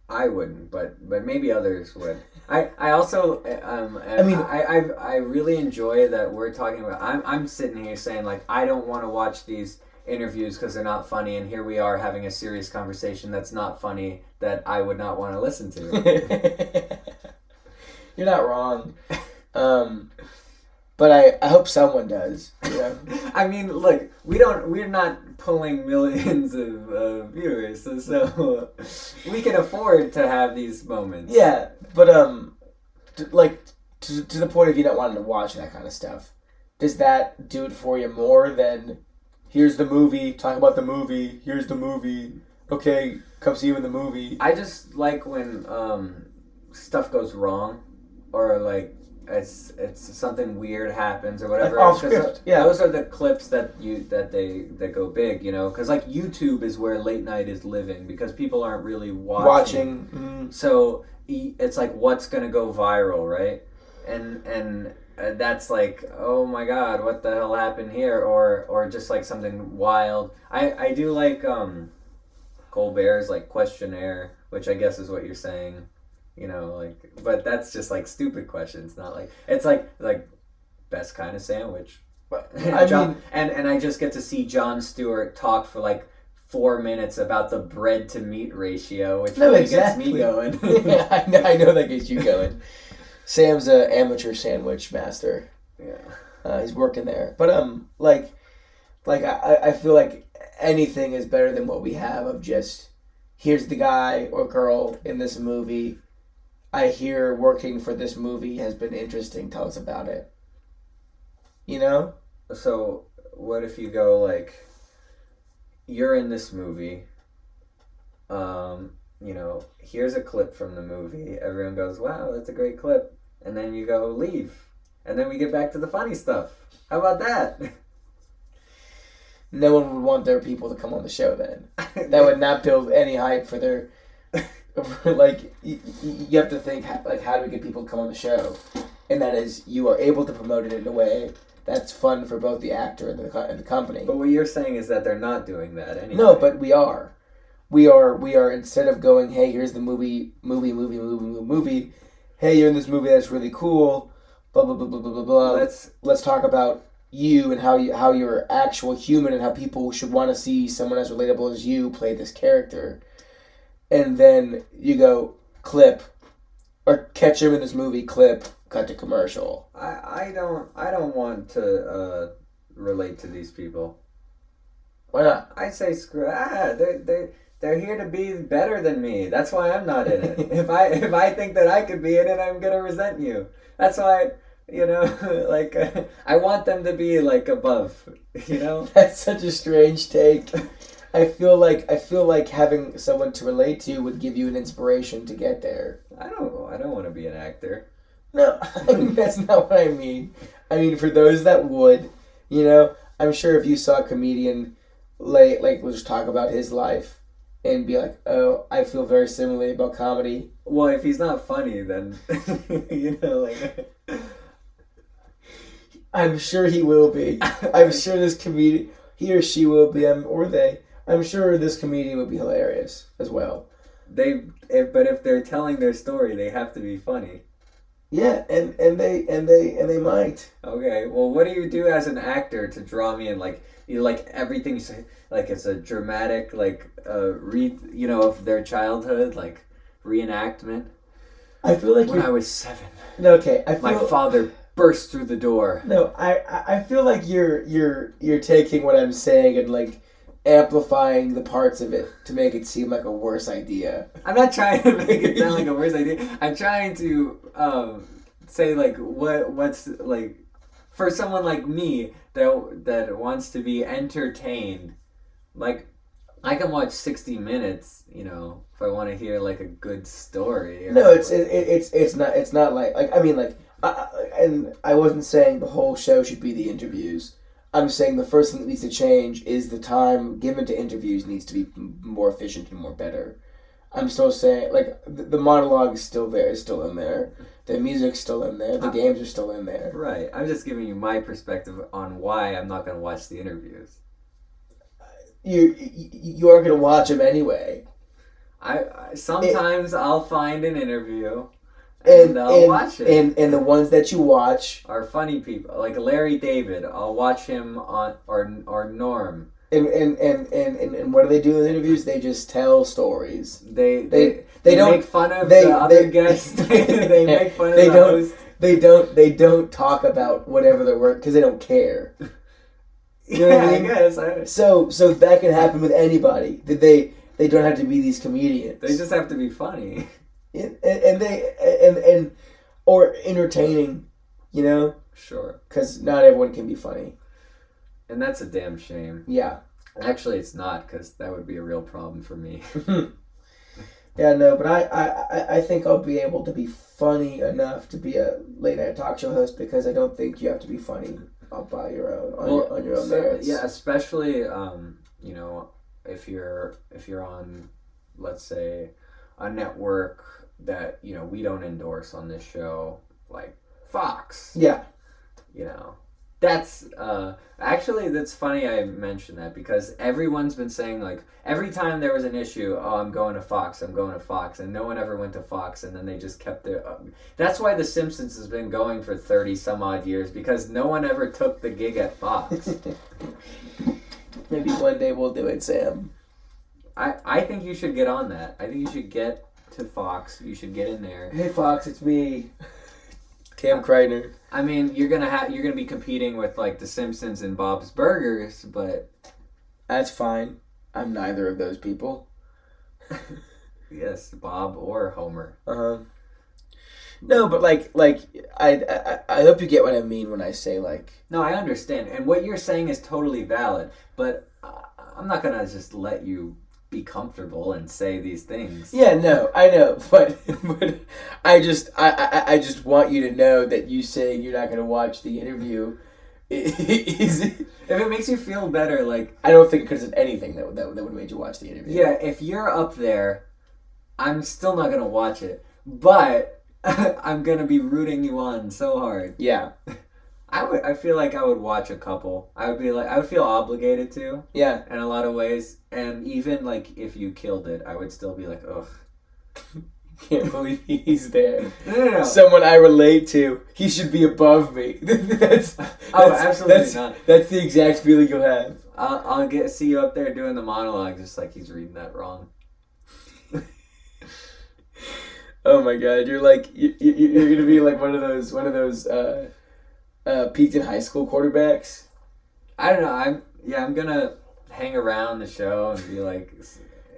I wouldn't, but but maybe others would. I I also um I mean- I I, I really enjoy that we're talking about. I'm I'm sitting here saying like I don't want to watch these interviews because they're not funny, and here we are having a serious conversation that's not funny that I would not want to listen to. You're not wrong. Um, but I, I hope someone does. You know? I mean, look, we don't we're not pulling millions of uh, viewers, so, so we can afford to have these moments. yeah, but um, t- like to, to the point of you not wanting to watch that kind of stuff. Does that do it for you more than here's the movie, talk about the movie, here's the movie, okay, come see you in the movie. I just like when um, stuff goes wrong, or like it's it's something weird happens or whatever. Like off script, yeah. Those are the clips that you that they that go big, you know, because like YouTube is where late night is living because people aren't really watching. Watching, mm, So it's like what's gonna go viral, right? And and that's like, oh my god, what the hell happened here? Or or just like something wild. I I do like um, Colbert's like questionnaire, which I guess is what you're saying. You know, like, but that's just like stupid questions, not like it's like like best kind of sandwich. but And I John- mean, and and I just get to see Jon Stewart talk for like four minutes about the bread to meat ratio, which No, really exactly. gets me going. yeah, I know, I know that gets you going. Sam's a amateur sandwich master. yeah. Uh, he's working there, but um, like, like I, I feel like anything is better than what we have of just here's the guy or girl in this movie. I hear working for this movie has been interesting. Tell us about it. You know? So what if you go like, you're in this movie. Um, you know, here's a clip from the movie. Everyone goes, "Wow, that's a great clip," and then you go leave, and then we get back to the funny stuff. How about that? No one would want their people to come on the show then. That would not build any hype for their. like you, you have to think like how do we get people to come on the show, and that is you are able to promote it in a way that's fun for both the actor and the and the company. But what you're saying is that they're not doing that anyway. No, but we are. We are we are instead of going, hey, here's the movie, movie, movie, movie, movie, movie. Hey, you're in this movie that's really cool. Blah blah blah blah blah blah blah. Let's let's talk about you and how you how you're actual human and how people should want to see someone as relatable as you play this character. And then you go clip, or catch him in this movie clip. Cut to commercial. I, I don't I don't want to uh, relate to these people. Why not? I say screw ah they they they're here to be better than me. That's why I'm not in it. if I if I think that I could be in it, I'm gonna resent you. That's why you know like uh, I want them to be like above. You know. That's such a strange take. I feel like I feel like having someone to relate to would give you an inspiration to get there. I don't I don't want to be an actor. No, I mean, that's not what I mean. I mean, for those that would, you know, I'm sure if you saw a comedian, like, like, we'll just talk about his life and be like, oh, I feel very similarly about comedy. Well, if he's not funny, then you know like. I'm sure he will be. I'm sure this comedian, he or she will be, um, or they. I'm sure this comedian would be hilarious as well. They, if, but if they're telling their story, they have to be funny. Yeah, and and they and they and they might. Okay, well, what do you do as an actor to draw me in? Like, you like everything's like it's a dramatic, like, uh, re, you know, of their childhood, like reenactment. I feel like When you're I was seven, no, okay. I feel my father burst through the door. No, I, I I feel like you're you're you're taking what I'm saying and like amplifying the parts of it to make it seem like a worse idea. I'm not trying to make it sound like a worse idea. I'm trying to um, say like what what's like for someone like me that that wants to be entertained, like I can watch sixty minutes. You know, if I want to hear like a good story. or- No, it's it, it, it's it's not it's not like like I mean like I, I- and I wasn't saying the whole show should be the interviews. I'm saying the first thing that needs to change is the time given to interviews needs to be more efficient and more better. I'm still saying like the, the monologue is still there, is still in there. The music's still in there. The ah. games are still in there. Right. I'm just giving you my perspective on why I'm not going to watch the interviews. You you, you are gonna watch them anyway. I, I sometimes I'll find an interview and, And I'll and, watch it. and and the ones that you watch are funny people like Larry David. I'll watch him on or or Norm. and and, and, and, and what do they do in interviews? They just tell stories. They they They- they, they don't- make fun of they- the other they- guests. they make fun of They the don't- host. They don't they don't talk about whatever their work because they don't care. You know yeah, what I I mean? guess. I, So so that can happen with anybody. That they they don't have to be these comedians. they just have to be funny. and, and, they and and or entertaining, you know, Sure. because not everyone can be funny. And that's a damn shame. Yeah. Actually, it's not because that would be a real problem for me. Yeah, no, but I, I, I- I think I'll be able to be funny enough to be a late night talk show host because I don't think you have to be funny all by your own on, your, on your own so- merits. Yeah, especially um, you know, if you're if you're on, let's say, a network that you know we don't endorse on this show, like Fox. Yeah. You know, that's uh, actually that's funny. I mentioned that because everyone's been saying like every time there was an issue, oh, I'm going to Fox, I'm going to Fox, and no one ever went to Fox, and then they just kept their. Uh, that's why The Simpsons has been going for thirty some odd years because no one ever took the gig at Fox. Maybe one day we'll do it, Sam. I, I think you should get on that. I think you should get to Fox. You should get in there. Hey Fox, it's me, Cam Kreitner. I mean, you're gonna have you're gonna be competing with like The Simpsons and Bob's Burgers, but That's fine. I'm neither of those people. yes, Bob or Homer. Uh-huh. No, but like, like I, I, I hope you get what I mean when I say like, No, I understand, and what you're saying is totally valid. But uh, I'm not gonna just let you be comfortable and say these things. yeah, no, I know, but, but I just, I, I, I just want you to know that you saying you're not going to watch the interview is, If it makes you feel better, like I don't think because of anything that would, that, that would have made you watch the interview. yeah, if you're up there, I'm still not gonna watch it, but I'm gonna be rooting you on so hard. Yeah. I would. I feel like I would watch a couple. I would be like. I would feel obligated to Yeah. in a lot of ways, and even like if you killed it, I would still be like, ugh. Can't believe he's there. No, no, no. Someone I relate to. He should be above me. that's, that's Oh, absolutely that's, not. That's the exact feeling you'll have. I'll, I'll get see you up there doing the monologue, just like he's reading that wrong. Oh my god, you're like you, you, you're gonna be like one of those one of those uh, uh, peaked in high school quarterbacks. I don't know. I'm yeah. I'm gonna hang around the show and be like.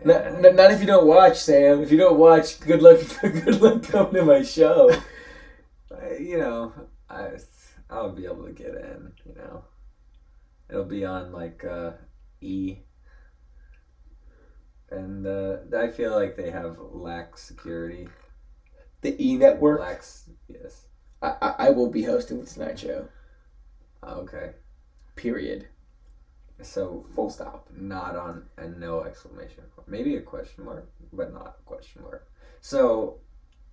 Not, not, not if you don't watch, Sam. If you don't watch, good luck. Good luck coming to my show. You know, I I'll be able to get in. You know, it'll be on like uh, E, and uh, I feel like they have lax security. The E Network. Lax, yes. I, I, I will be hosting the Tonight Show. Ah, okay, Period. so Full stop. not on and no exclamation mark. Maybe a question mark, but not a question mark. So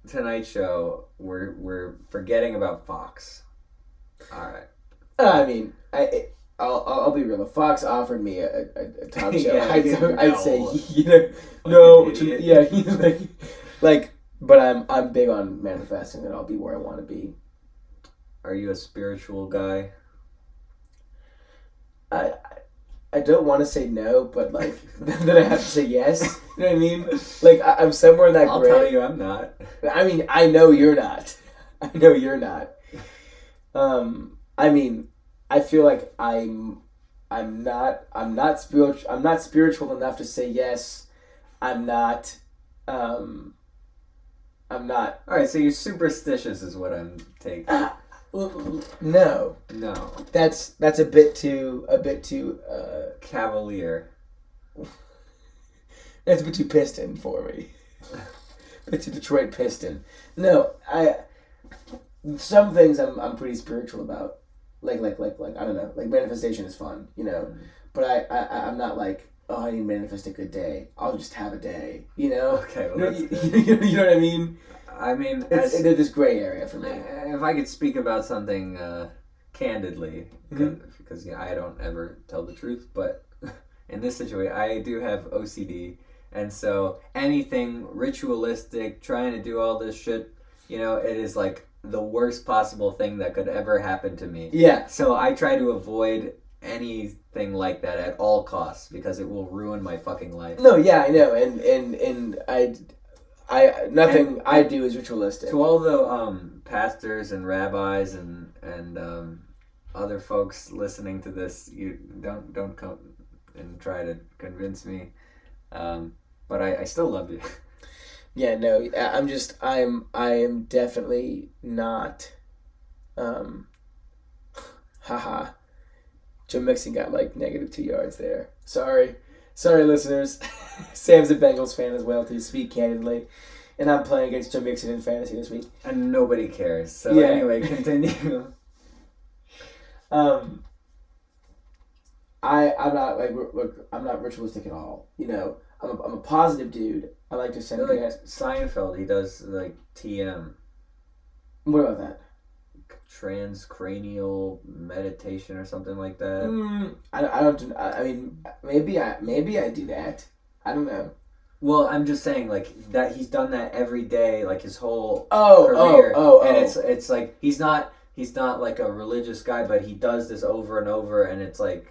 tonight's show, we're we're forgetting about Fox. All right. I mean, I. I'll, I'll be real. If Fox offered me a, a, a talk show, Yeah, I'd, I'd say, you know, no, yeah, he's like, like, but I'm I'm big on manifesting that I'll be where I want to be. Are you a spiritual guy? I I don't want to say no, but like then I have to say yes. You know what I mean? Like I, I'm somewhere in that I'll gray. tell you, I'm not. I mean, I know you're not. I know you're not. Um, I mean, I feel like I'm, I'm not, I'm not spiritual. I'm not spiritual enough to say yes. I'm not. Um, I'm not. All right, so you're superstitious, is what I'm taking. No, No. that's that's a bit too a bit too uh, Cavalier. that's a bit too piston for me. a bit too Detroit piston. No, I some things I'm I'm pretty spiritual about. Like like like like I don't know. Like manifestation is fun, you know. But I I I- I'm not like oh I need to manifest a good day. I'll just have a day, you know. Okay, well, You you, you know what I mean? I mean, It's, it's this gray area for me. if I could speak about something uh, candidly, Mhm. because yeah, I don't ever tell the truth, but in this situation, I do have OCD, and so anything ritualistic, trying to do all this shit, you know, it is like the worst possible thing that could ever happen to me. Yeah. So I try to avoid anything like that at all costs because it will ruin my fucking life. No, yeah, I know, and and and I, I nothing I do is ritualistic. to all the um, pastors and rabbis and and um, other folks listening to this, you don't don't come and try to convince me, um, but I, I still love you. Yeah, no, I'm just I'm I am definitely not, um, haha. Joe Mixon got like negative two yards there. Sorry, sorry, listeners. Sam's a Bengals fan as well, to speak candidly, and I'm playing against Joe Mixon in fantasy this week. and nobody cares. So Yeah. anyway, continue. Um, I I'm not like look I'm not ritualistic at all. You know, I'm a, I'm a positive dude. I like to send like. Seinfeld, he does like TM, What about that? Transcranial meditation or something like that. Mm, I, I don't. I, I mean, maybe I maybe I do that. I don't know. Well, I'm just saying like that he's done that every day, like his whole Oh, career. oh, oh, and oh. it's it's like he's not he's not like a religious guy, but he does this over and over, and it's like,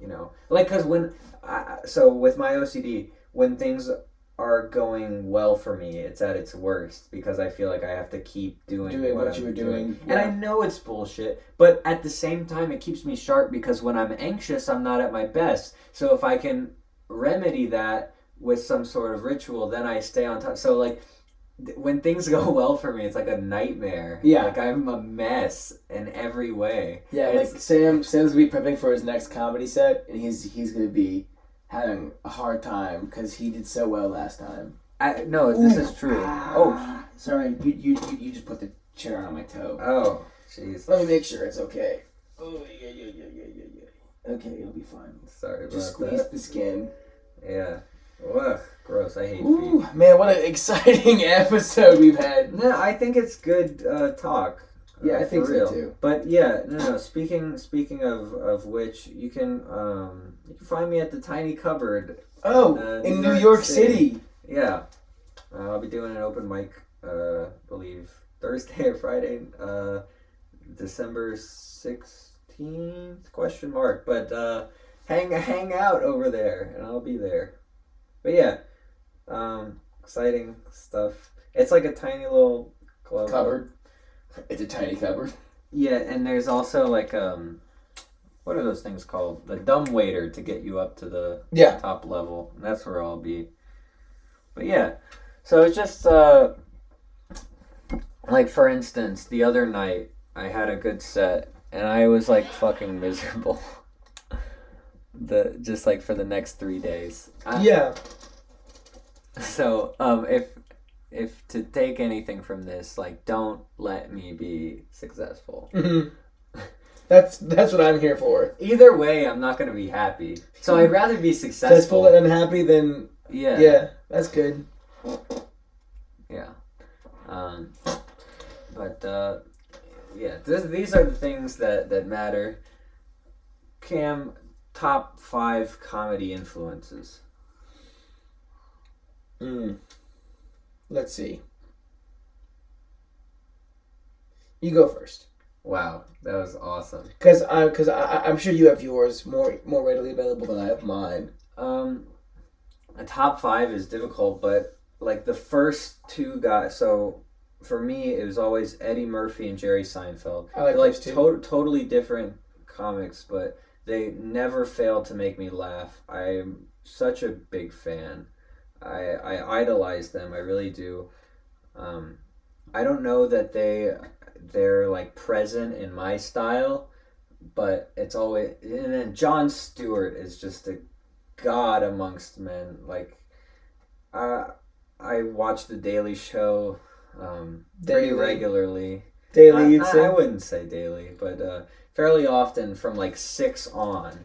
you know, like because when I, so with my OCD, when things are going well for me, it's at its worst because I feel like I have to keep doing, Doing what, what you were doing, and I know it's bullshit, but at the same time, it keeps me sharp because when I'm anxious, I'm not at my best. So if I can remedy that with some sort of ritual, then I stay on top. So like th- when things go well for me, it's like a nightmare. Yeah. like I'm a mess in every way. Yeah, It's- like Sam. Sam's gonna be prepping for his next comedy set, and he's he's gonna be having a hard time because he did so well last time. I, no, this is true. Oh, Ah, sorry, you, you you just put the chair on my toe. oh, jeez. Let me make sure it's okay. Oh yeah yeah yeah yeah yeah yeah. Okay, it'll be fine. Sorry about Just squeeze that. the skin. Yeah. Ugh, gross. I hate feet. Ooh, man, what an exciting episode we've had. No, I think it's good uh, talk. Yeah, I think so, real. too. But yeah, no, no. Speaking speaking of of which, you can um you can find me at the Tiny Cupboard. Oh, Uh, in New York City. City. Yeah, uh, I'll be doing an open mic. Uh, believe Thursday or Friday. Uh, December sixteenth? Question mark. But uh, hang hang out over there, and I'll be there. But yeah, um, exciting stuff. It's like a tiny little club. Cupboard. It's a tiny cupboard. Yeah, and there's also like um, what are those things called? The dumb waiter to get you up to the Yeah. top level. And that's where I'll be. But yeah, so it's just uh, like for instance, the other night I had a good set and I was like fucking miserable. the just like for the next three days. I- Yeah. So um, if if to take anything from this, like don't let me be successful. hmm That's that's what I'm here for. Either way, I'm not gonna be happy. So I'd rather be Successful successful. and unhappy, than yeah. yeah, that's good. Yeah. Um, but uh, yeah, this, these are the things that that matter. Cam, top five comedy influences. Mm. Let's see. You go first, Wow, that was awesome. because I because I I'm sure you have yours more more readily available than I have mine. Um, a top five is difficult, but like the first two guys. So for me, it was always Eddie Murphy and Jerry Seinfeld. I like They're like those two. to- totally different comics, but they never fail to make me laugh. I'm such a big fan. I I idolize them. I really do. Um, I don't know that they they're like present in my style, but it's always and then Jon Stewart is just a god amongst men. Like, I I watch the Daily Show um, pretty regularly. Daily, I- say. I wouldn't say daily, but uh, fairly often from like six on,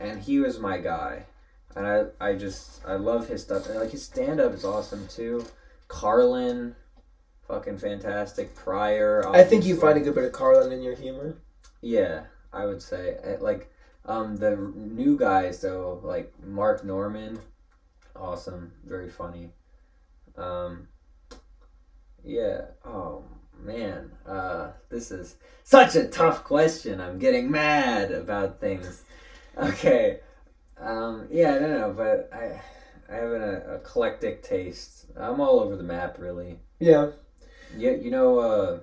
and he was my guy, and I I just I love his stuff. And, like his stand up is awesome too. Carlin, fucking fantastic. Pryor. I think you find a good bit of Carlin in your humor. Yeah, I would say Uh, like um the new guys though, like Mark Normand, awesome, very funny. Um, yeah. Oh man, uh, this is such a tough question. I'm getting mad about things. Okay. Um, yeah, I don't know, but I I have an uh, eclectic taste. I'm all over the map, really. Yeah. Yeah, you know, uh,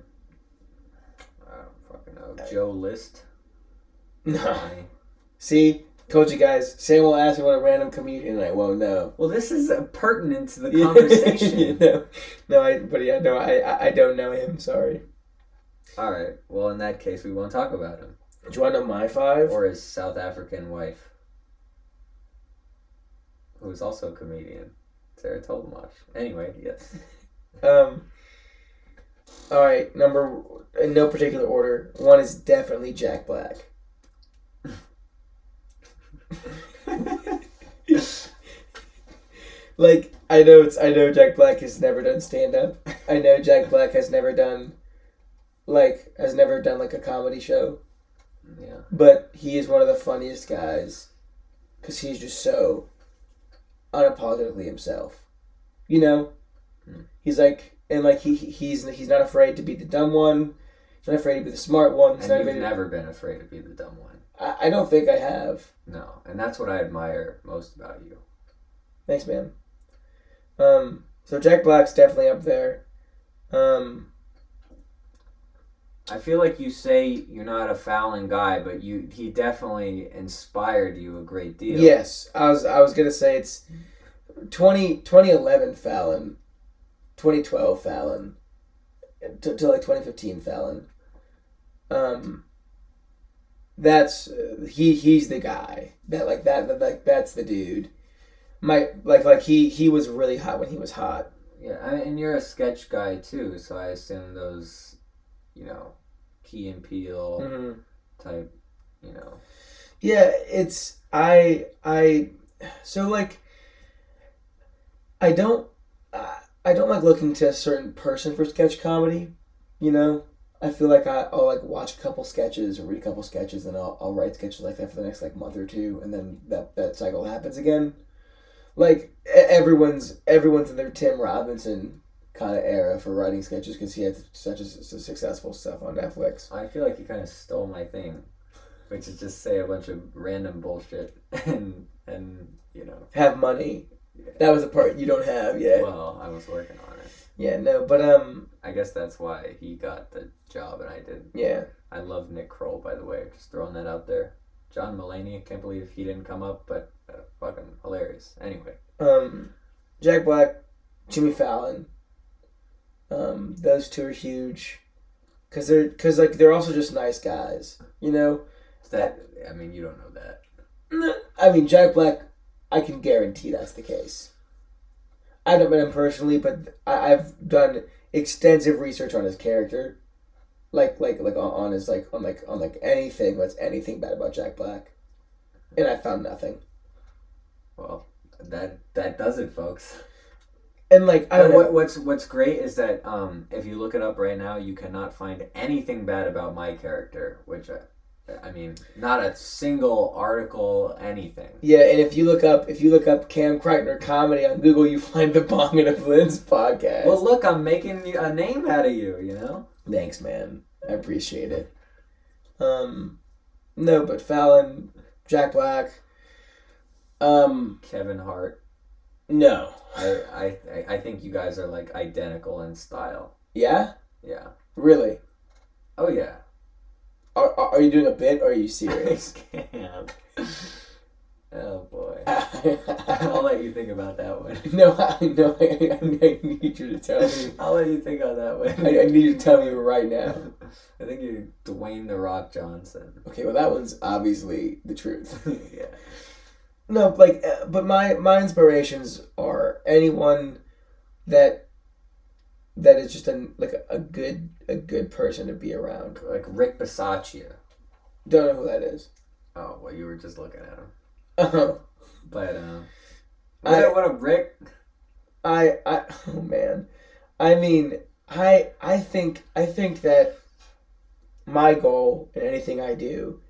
I don't fucking know, Joe List. No. See, told you guys. Sam will ask me what a random comedian, and I won't know. Well, this is uh, pertinent to the conversation. no, no, I. But yeah, no, I, I, I don't know him. Sorry. All right. Well, in that case, we won't talk about him Do you want to know my five? or his South African wife, who is also a comedian, Sarah Tollemache. Anyway, yes. Um. All right, number in no particular order. One is definitely Jack Black. Like I know it's I know Jack Black has never done stand up. I know Jack Black has never done like has never done like a comedy show, yeah. but he is one of the funniest guys cuz he's just so unapologetically himself. You know? Hmm. He's like and like he he- he's he's not afraid to be the dumb one. He's not afraid to be the smart one. He's And you've to- never been afraid to be the dumb one. I, I don't think I have. No, and that's what I admire most about you. Thanks, man. Um, so Jack Black's definitely up there. Um, I feel like you say you're not a Fallon guy, but you he definitely inspired you a great deal. yes, I was I was gonna say it's 20, 2011 Fallon, twenty twelve Fallon, to, to like twenty fifteen Fallon. Um, that's uh, he he's the guy that like that, that like that's the dude. My like like he he was really hot when he was hot. Yeah, I and you're a sketch guy too, so I assume those, you know, Key and Peele Mm-hmm. type, you know. Yeah, it's I I so like I don't I, I don't like looking to a certain person for sketch comedy, you know. I feel like I, I'll like watch a couple sketches or read a couple sketches and I'll, I'll write sketches like that for the next like month or two and then that that cycle happens again. Like everyone's everyone's in their Tim Robinson kind of era for writing sketches because he had such a, successful stuff on Netflix. I feel like you kind of stole my thing, which is just say a bunch of random bullshit and and you know. Have money. That was a part you don't have yet. Well, I was working on it. Yeah, no, but um, I guess that's why he got the job and I didn't. yeah, I love Nick Kroll, by the way. Just throwing that out there. John Mulaney, I can't believe he didn't come up, but uh, fucking hilarious. Anyway, um, Jack Black, Jimmy Fallon, um, those two are huge, cause they're cause like they're also just nice guys, you know. that I mean, you don't know that. I mean, Jack Black, I can guarantee that's the case. I haven't met him personally, but I, I've done extensive research on his character, like like like on, on his like on like on like anything what's anything bad about Jack Black, and I found nothing. Well, that that does it, folks. And like I don't know, what, what's what's great is that um, if you look it up right now, you cannot find anything bad about my character. Which I, I mean, not a single article, anything. Yeah, and if you look up if you look up Cam Kreitner comedy on Google, you find the Bong And A Blintz podcast. Well, look, I'm making a name out of you. You know. Thanks, man. I appreciate it. Um, no, but Fallon, Jack Black. Um, Kevin Hart. No. I, I I think you guys are like identical in style. Yeah, Yeah. really. Oh yeah. Are, are you doing a bit or are you serious? Scam. Oh boy. I'll let you think about that one. no, I, no, I, I need you to tell me. I'll let you think on that one. I, I need you to tell me right now. I think you're Dwayne the Rock Johnson. Okay, well that one's obviously the truth. yeah. No, like, uh, but my my inspirations are anyone that that is just a like a, a good a good person to be around. Like Rick Bisaccia. Don't know who that is. Oh, well, you were just looking at him. Uh, But, um. I- What, what a Rick. I I oh man, I mean I I think I think that my goal in anything I do.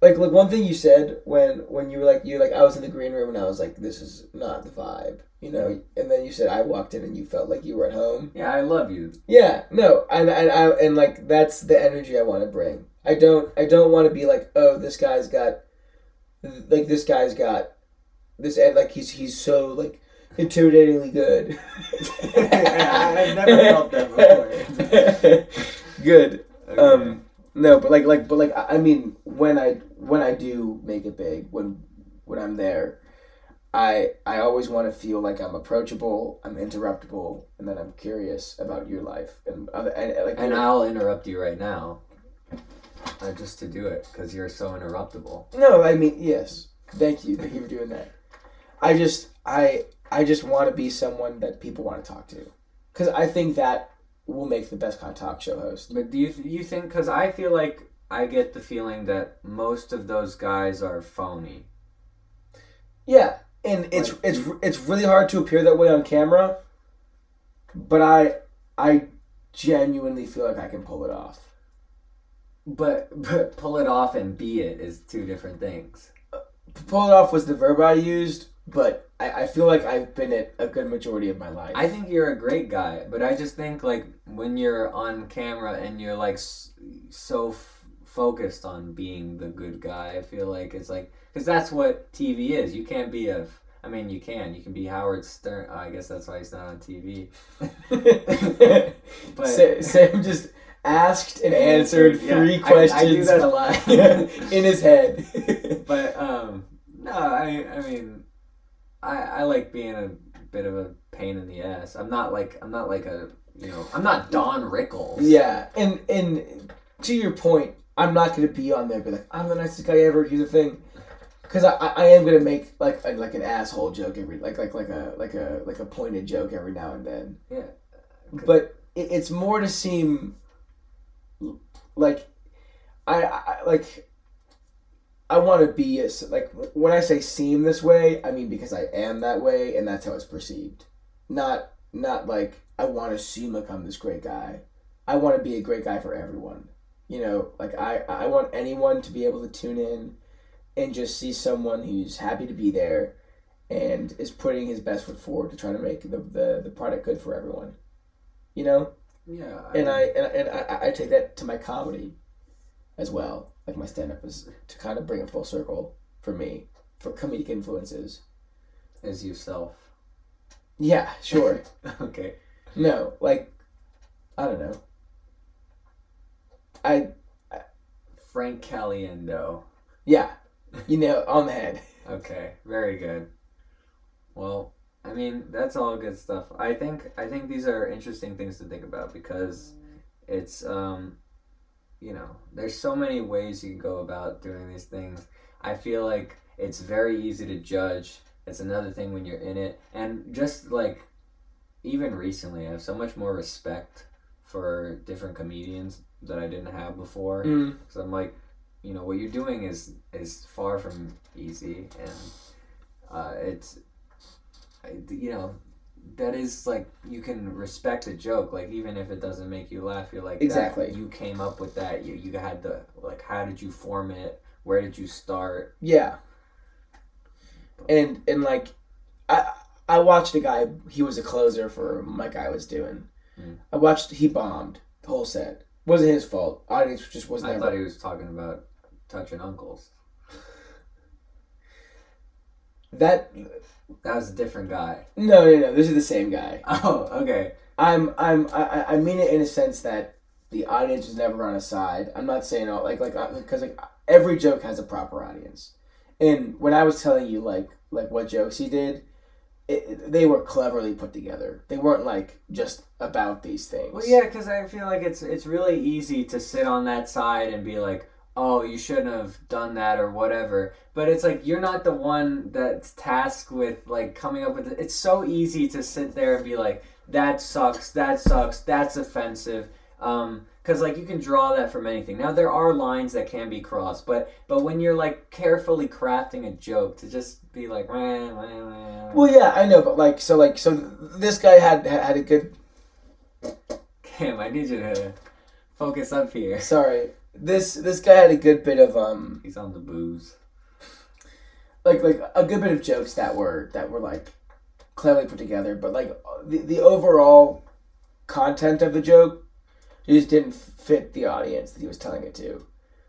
Like, like one thing you said when when you were like you like I was in the green room and I was like this is not the vibe you know and then you said I walked in and you felt like you were at home Yeah, I love you. Yeah, no, and and I and like that's the energy I want to bring. I don't I don't want to be like, oh, this guy's got, like this guy's got, this and like he's he's so like intimidatingly good. I've never felt that before. good. Okay. Um, no, but like like but like I mean when I when I do make it big when when I'm there. I I always want to feel like I'm approachable, I'm interruptible, and that I'm curious about your life and other and, and, like and I'll interrupt you right now. Uh, just to do it, because you're so interruptible. No, I mean yes. Thank you. Thank you for doing that. I just I I just want to be someone that people want to talk to, because I think that will make the best kind of talk show host. But do you you think? Because I feel like I get the feeling that most of those guys are phony. Yeah, and it's Like- it's it's really hard to appear that way on camera, but I I genuinely feel like I can pull it off. But but pull it off and be it is two different things. Pull it off was the verb I used, but I, I feel like I've been it a good majority of my life. I think you're a great guy, but I just think like when you're on camera and you're like s- so f- focused on being the good guy, I feel like it's like because that's what TV is. You can't be a. I mean, you can. You can be Howard Stern. I guess that's why he's not on TV. But Sa- Sam just asked and answered Yeah, three I- questions I, do that a lot. in his head. but um, no, I I mean, I I like being a bit of a pain in the ass. I'm not like I'm not like a you know I'm not Don Rickles. yeah, and and to your point, I'm not gonna be on there and be like I'm the nicest guy ever. Here's the thing, because I, I I am gonna make like a, like an asshole joke every like like like a like a like a pointed joke every now and then. Yeah. but it, it's more to seem like I, I like I want to be as like when I say seem this way, I mean because I am that way, and that's how it's perceived. Not not like I want to seem like I'm this great guy. I want to be a great guy for everyone. You know, like I I want anyone to be able to tune in and just see someone who's happy to be there and is putting his best foot forward to try to make the, the, the product good for everyone. You know? Yeah. and I and, and I, I take that to my comedy as well. Like my stand up is to kind of bring it full circle for me for comedic influences. as yourself. Yeah, sure. okay. no, like I don't know. I Frank Caliendo. yeah, you know, on the head. Okay, very good. Well, I mean, that's all good stuff. I think I think these are interesting things to think about because it's um you know, there's so many ways you can go about doing these things. I feel like it's very easy to judge. It's another thing when you're in it. And just like even recently, I have so much more respect for different comedians that I didn't have before. Mm. So I'm like, you know, what you're doing is is far from easy, and uh, it's, you know, that is like you can respect a joke, like even if it doesn't make you laugh, you're like that- Exactly. you came up with that. You you had the like, how did you form it? Where did you start? Yeah. And and like I I watched a guy he was a closer for my guy was doing. Mm. I watched he bombed the whole set. Wasn't his fault. Audience just wasn't I there. thought he was talking about touching uncles. That That was a different guy. no no no, this is the same guy. Oh, okay. I'm I'm I, I- mean it in a sense that the audience was never on a side. I'm not saying all like like uh, because like every joke has a proper audience, And when I was telling you like like what jokes he did, it, they were cleverly put together. They weren't like just about these things. Well, yeah, because I feel like it's it's really easy to sit on that side and be like, "Oh, you shouldn't have done that" or whatever. But it's like you're not the one that's tasked with like coming up with it. It's so easy to sit there and be like, "That sucks. That sucks. That's offensive." Um, because like you can draw that from anything. Now there are lines that can be crossed, but but when you're like carefully crafting a joke to just be like, "Wah, wah, wah." Well, yeah, I know, but like so like so this guy had had a good. Cam, I need you to focus up here. Sorry, this this guy had a good bit of um He's on the booze. like like a good bit of jokes that were that were like cleverly put together, but like the the overall content of the joke just didn't fit the audience that he was telling it to.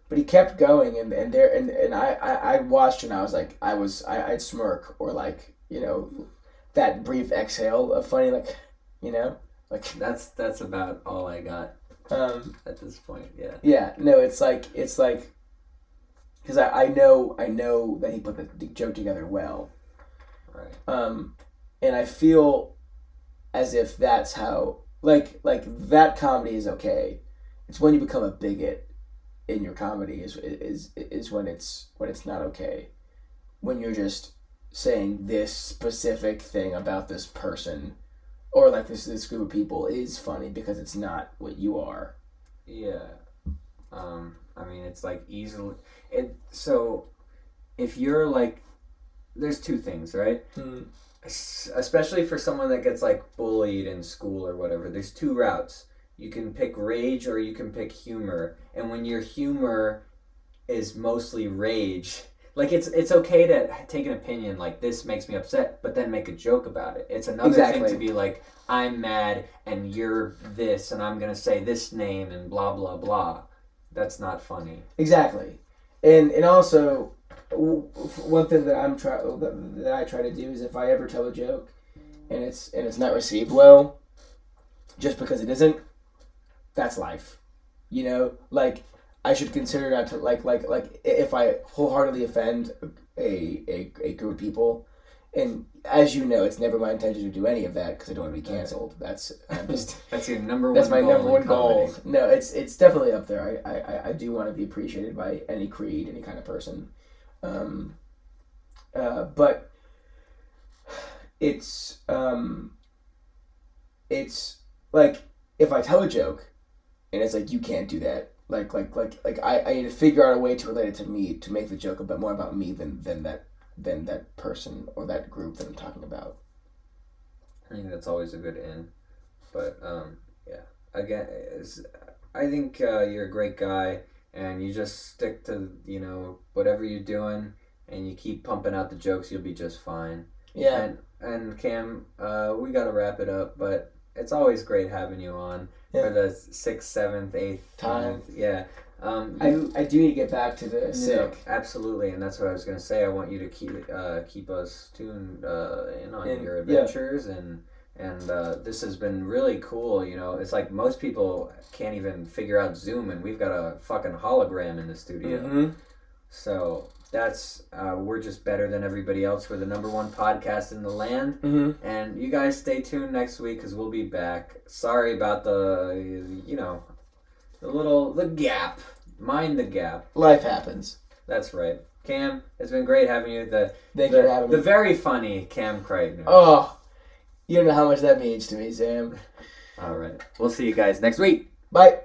But he kept going, and and there and, and I, I I watched and I was like I was I I'd smirk or like you know that brief exhale of funny like you know like That's that's about all I got um at this point. Yeah. yeah no it's like it's like because I, I know I know that he put the, joke together well Right. um, and I feel as if that's how like like that comedy is okay. It's when you become a bigot in your comedy is is is when it's when it's not okay. When you're just saying this specific thing about this person or like this this group of people is funny because it's not what you are. Yeah. Um, I mean, it's like easily. It so if you're like, there's two things, right? Es- Especially for someone that gets like bullied in school or whatever. There's two routes. You can pick rage or you can pick humor. And when your humor is mostly rage, like it's it's okay to take an opinion like this makes me upset, but then make a joke about it. It's another thing to be like I'm mad and you're this and I'm gonna say this name and blah blah blah. That's not funny. Exactly, and and also one thing that I'm try that I try to do is if I ever tell a joke and it's and it's not received well, just because it isn't, that's life. You know, like I should consider not to like like like if I wholeheartedly offend a a, a group of people. And as you know, it's never my intention to do any of that because I don't want to be canceled. That's I'm just That's your number one. that's my goal number one goal. No, it's it's definitely up there. I, I, I- I do want to be appreciated by any creed, any kind of person. Um, uh, but it's um, it's like if I tell a joke, and it's like you can't do that. Like like like like I, I need to figure out a way to relate it to me to make the joke a bit more about me than than that than that person or that group that I'm talking about. I think that's always a good end, But um, yeah, again, I think uh, you're a great guy, and you just stick to you know whatever you're doing, and you keep pumping out the jokes. You'll be just fine. Yeah. And and Cam, uh, we got to wrap it up, but it's always great having you on Yeah. for the sixth, seventh, eighth Time. ninth. Yeah. Um, I, you, I do need to get back to the sick. absolutely, and that's what I was gonna say. I want you to keep uh, keep us tuned uh, in on And- your yeah. adventures, and and uh, this has been really cool. You know, it's like most people can't even figure out Zoom, and we've got a fucking hologram in the studio. Mhm. So that's uh, we're just better than everybody else. We're the number one podcast in the land, Mhm. and you guys stay tuned next week because we'll be back. Sorry about the you know the little the gap. Mind the gap. Life happens. That's right. Cam, it's been great having you. The Thank the, you for having the me. very funny Cam Craig. Oh, you don't know how much that means to me, Sam. All right. We'll see you guys next week. Bye.